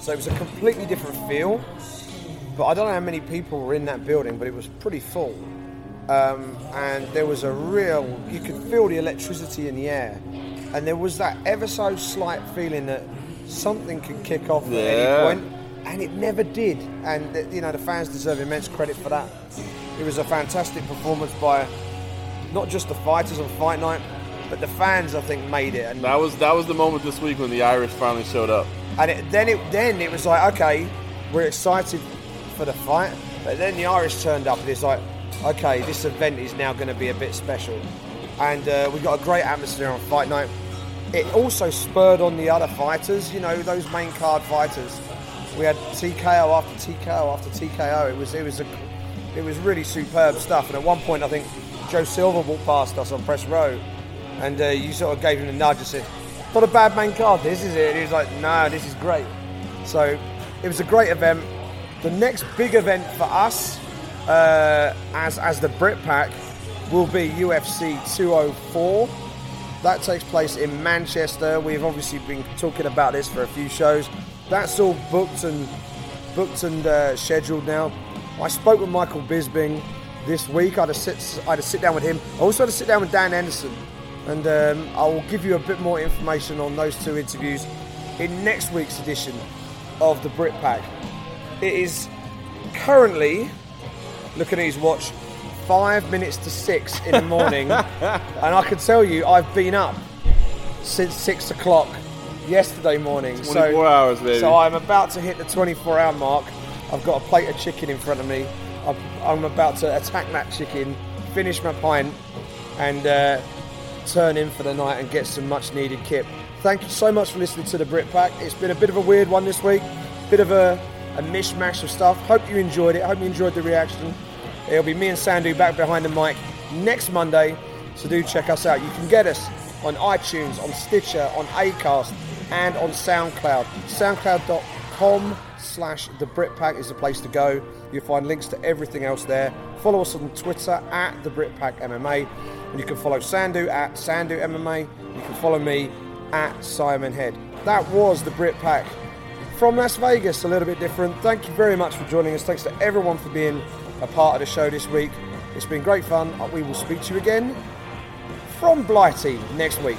so it was a completely different feel. But I don't know how many people were in that building, but it was pretty full. Um, and there was a real, you could feel the electricity in the air. And there was that ever so slight feeling that something could kick off at Yeah. any point, and it never did. And you know the fans deserve immense credit for that. It was a fantastic performance by not just the fighters on fight night, but the fans. I think made it. And That was that was the moment this week when the Irish finally showed up. and it, then it then it was like, okay, we're excited for the fight, but then the Irish turned up and it's like, okay, this event is now going to be a bit special, and uh, we got a great atmosphere on fight night. It also spurred on the other fighters, you know, those main card fighters. We had TKO after TKO after TKO. It was it was a it was really superb stuff. And at one point, I think Joe Silva walked past us on press row, and uh, you sort of gave him a nudge and said, "Not a bad main card, this is it." And he was like, "No, this is great." So it was a great event. The next big event for us, uh, as as the Brit Pack, will be UFC 204. That takes place in Manchester. We've obviously been talking about this for a few shows. That's all booked and booked and uh, scheduled now. I spoke with Michael Bisping this week. I had, to sit, I had to sit down with him. I also had to sit down with Dan Henderson. And um, I will give you a bit more information on those two interviews in next week's edition of the Brit Pack. It is currently, looking at his watch, five minutes to six in the morning, (laughs) and I can tell you, I've been up since six o'clock yesterday morning. 24 so, hours, baby. So I'm about to hit the 24 hour mark. I've got a plate of chicken in front of me. I'm, I'm about to attack that chicken, finish my pint, and uh, turn in for the night and get some much needed kip. Thank you so much for listening to the Brit Pack. It's been a bit of a weird one this week, bit of a, a mishmash of stuff. Hope you enjoyed it. Hope you enjoyed the reaction. It'll be me and Sandu back behind the mic next Monday, so do check us out. You can get us on iTunes, on Stitcher, on Acast, and on SoundCloud. SoundCloud.com slash the Britpack is the place to go. You'll find links to everything else there. Follow us on Twitter at the Britpack MMA. And you can follow Sandu at Sandu MMA. You can follow me at Simon Head. That was the Britpack from Las Vegas, a little bit different. Thank you very much for joining us. Thanks to everyone for being a part of the show this week. It's been great fun. We will speak to you again from Blighty next week.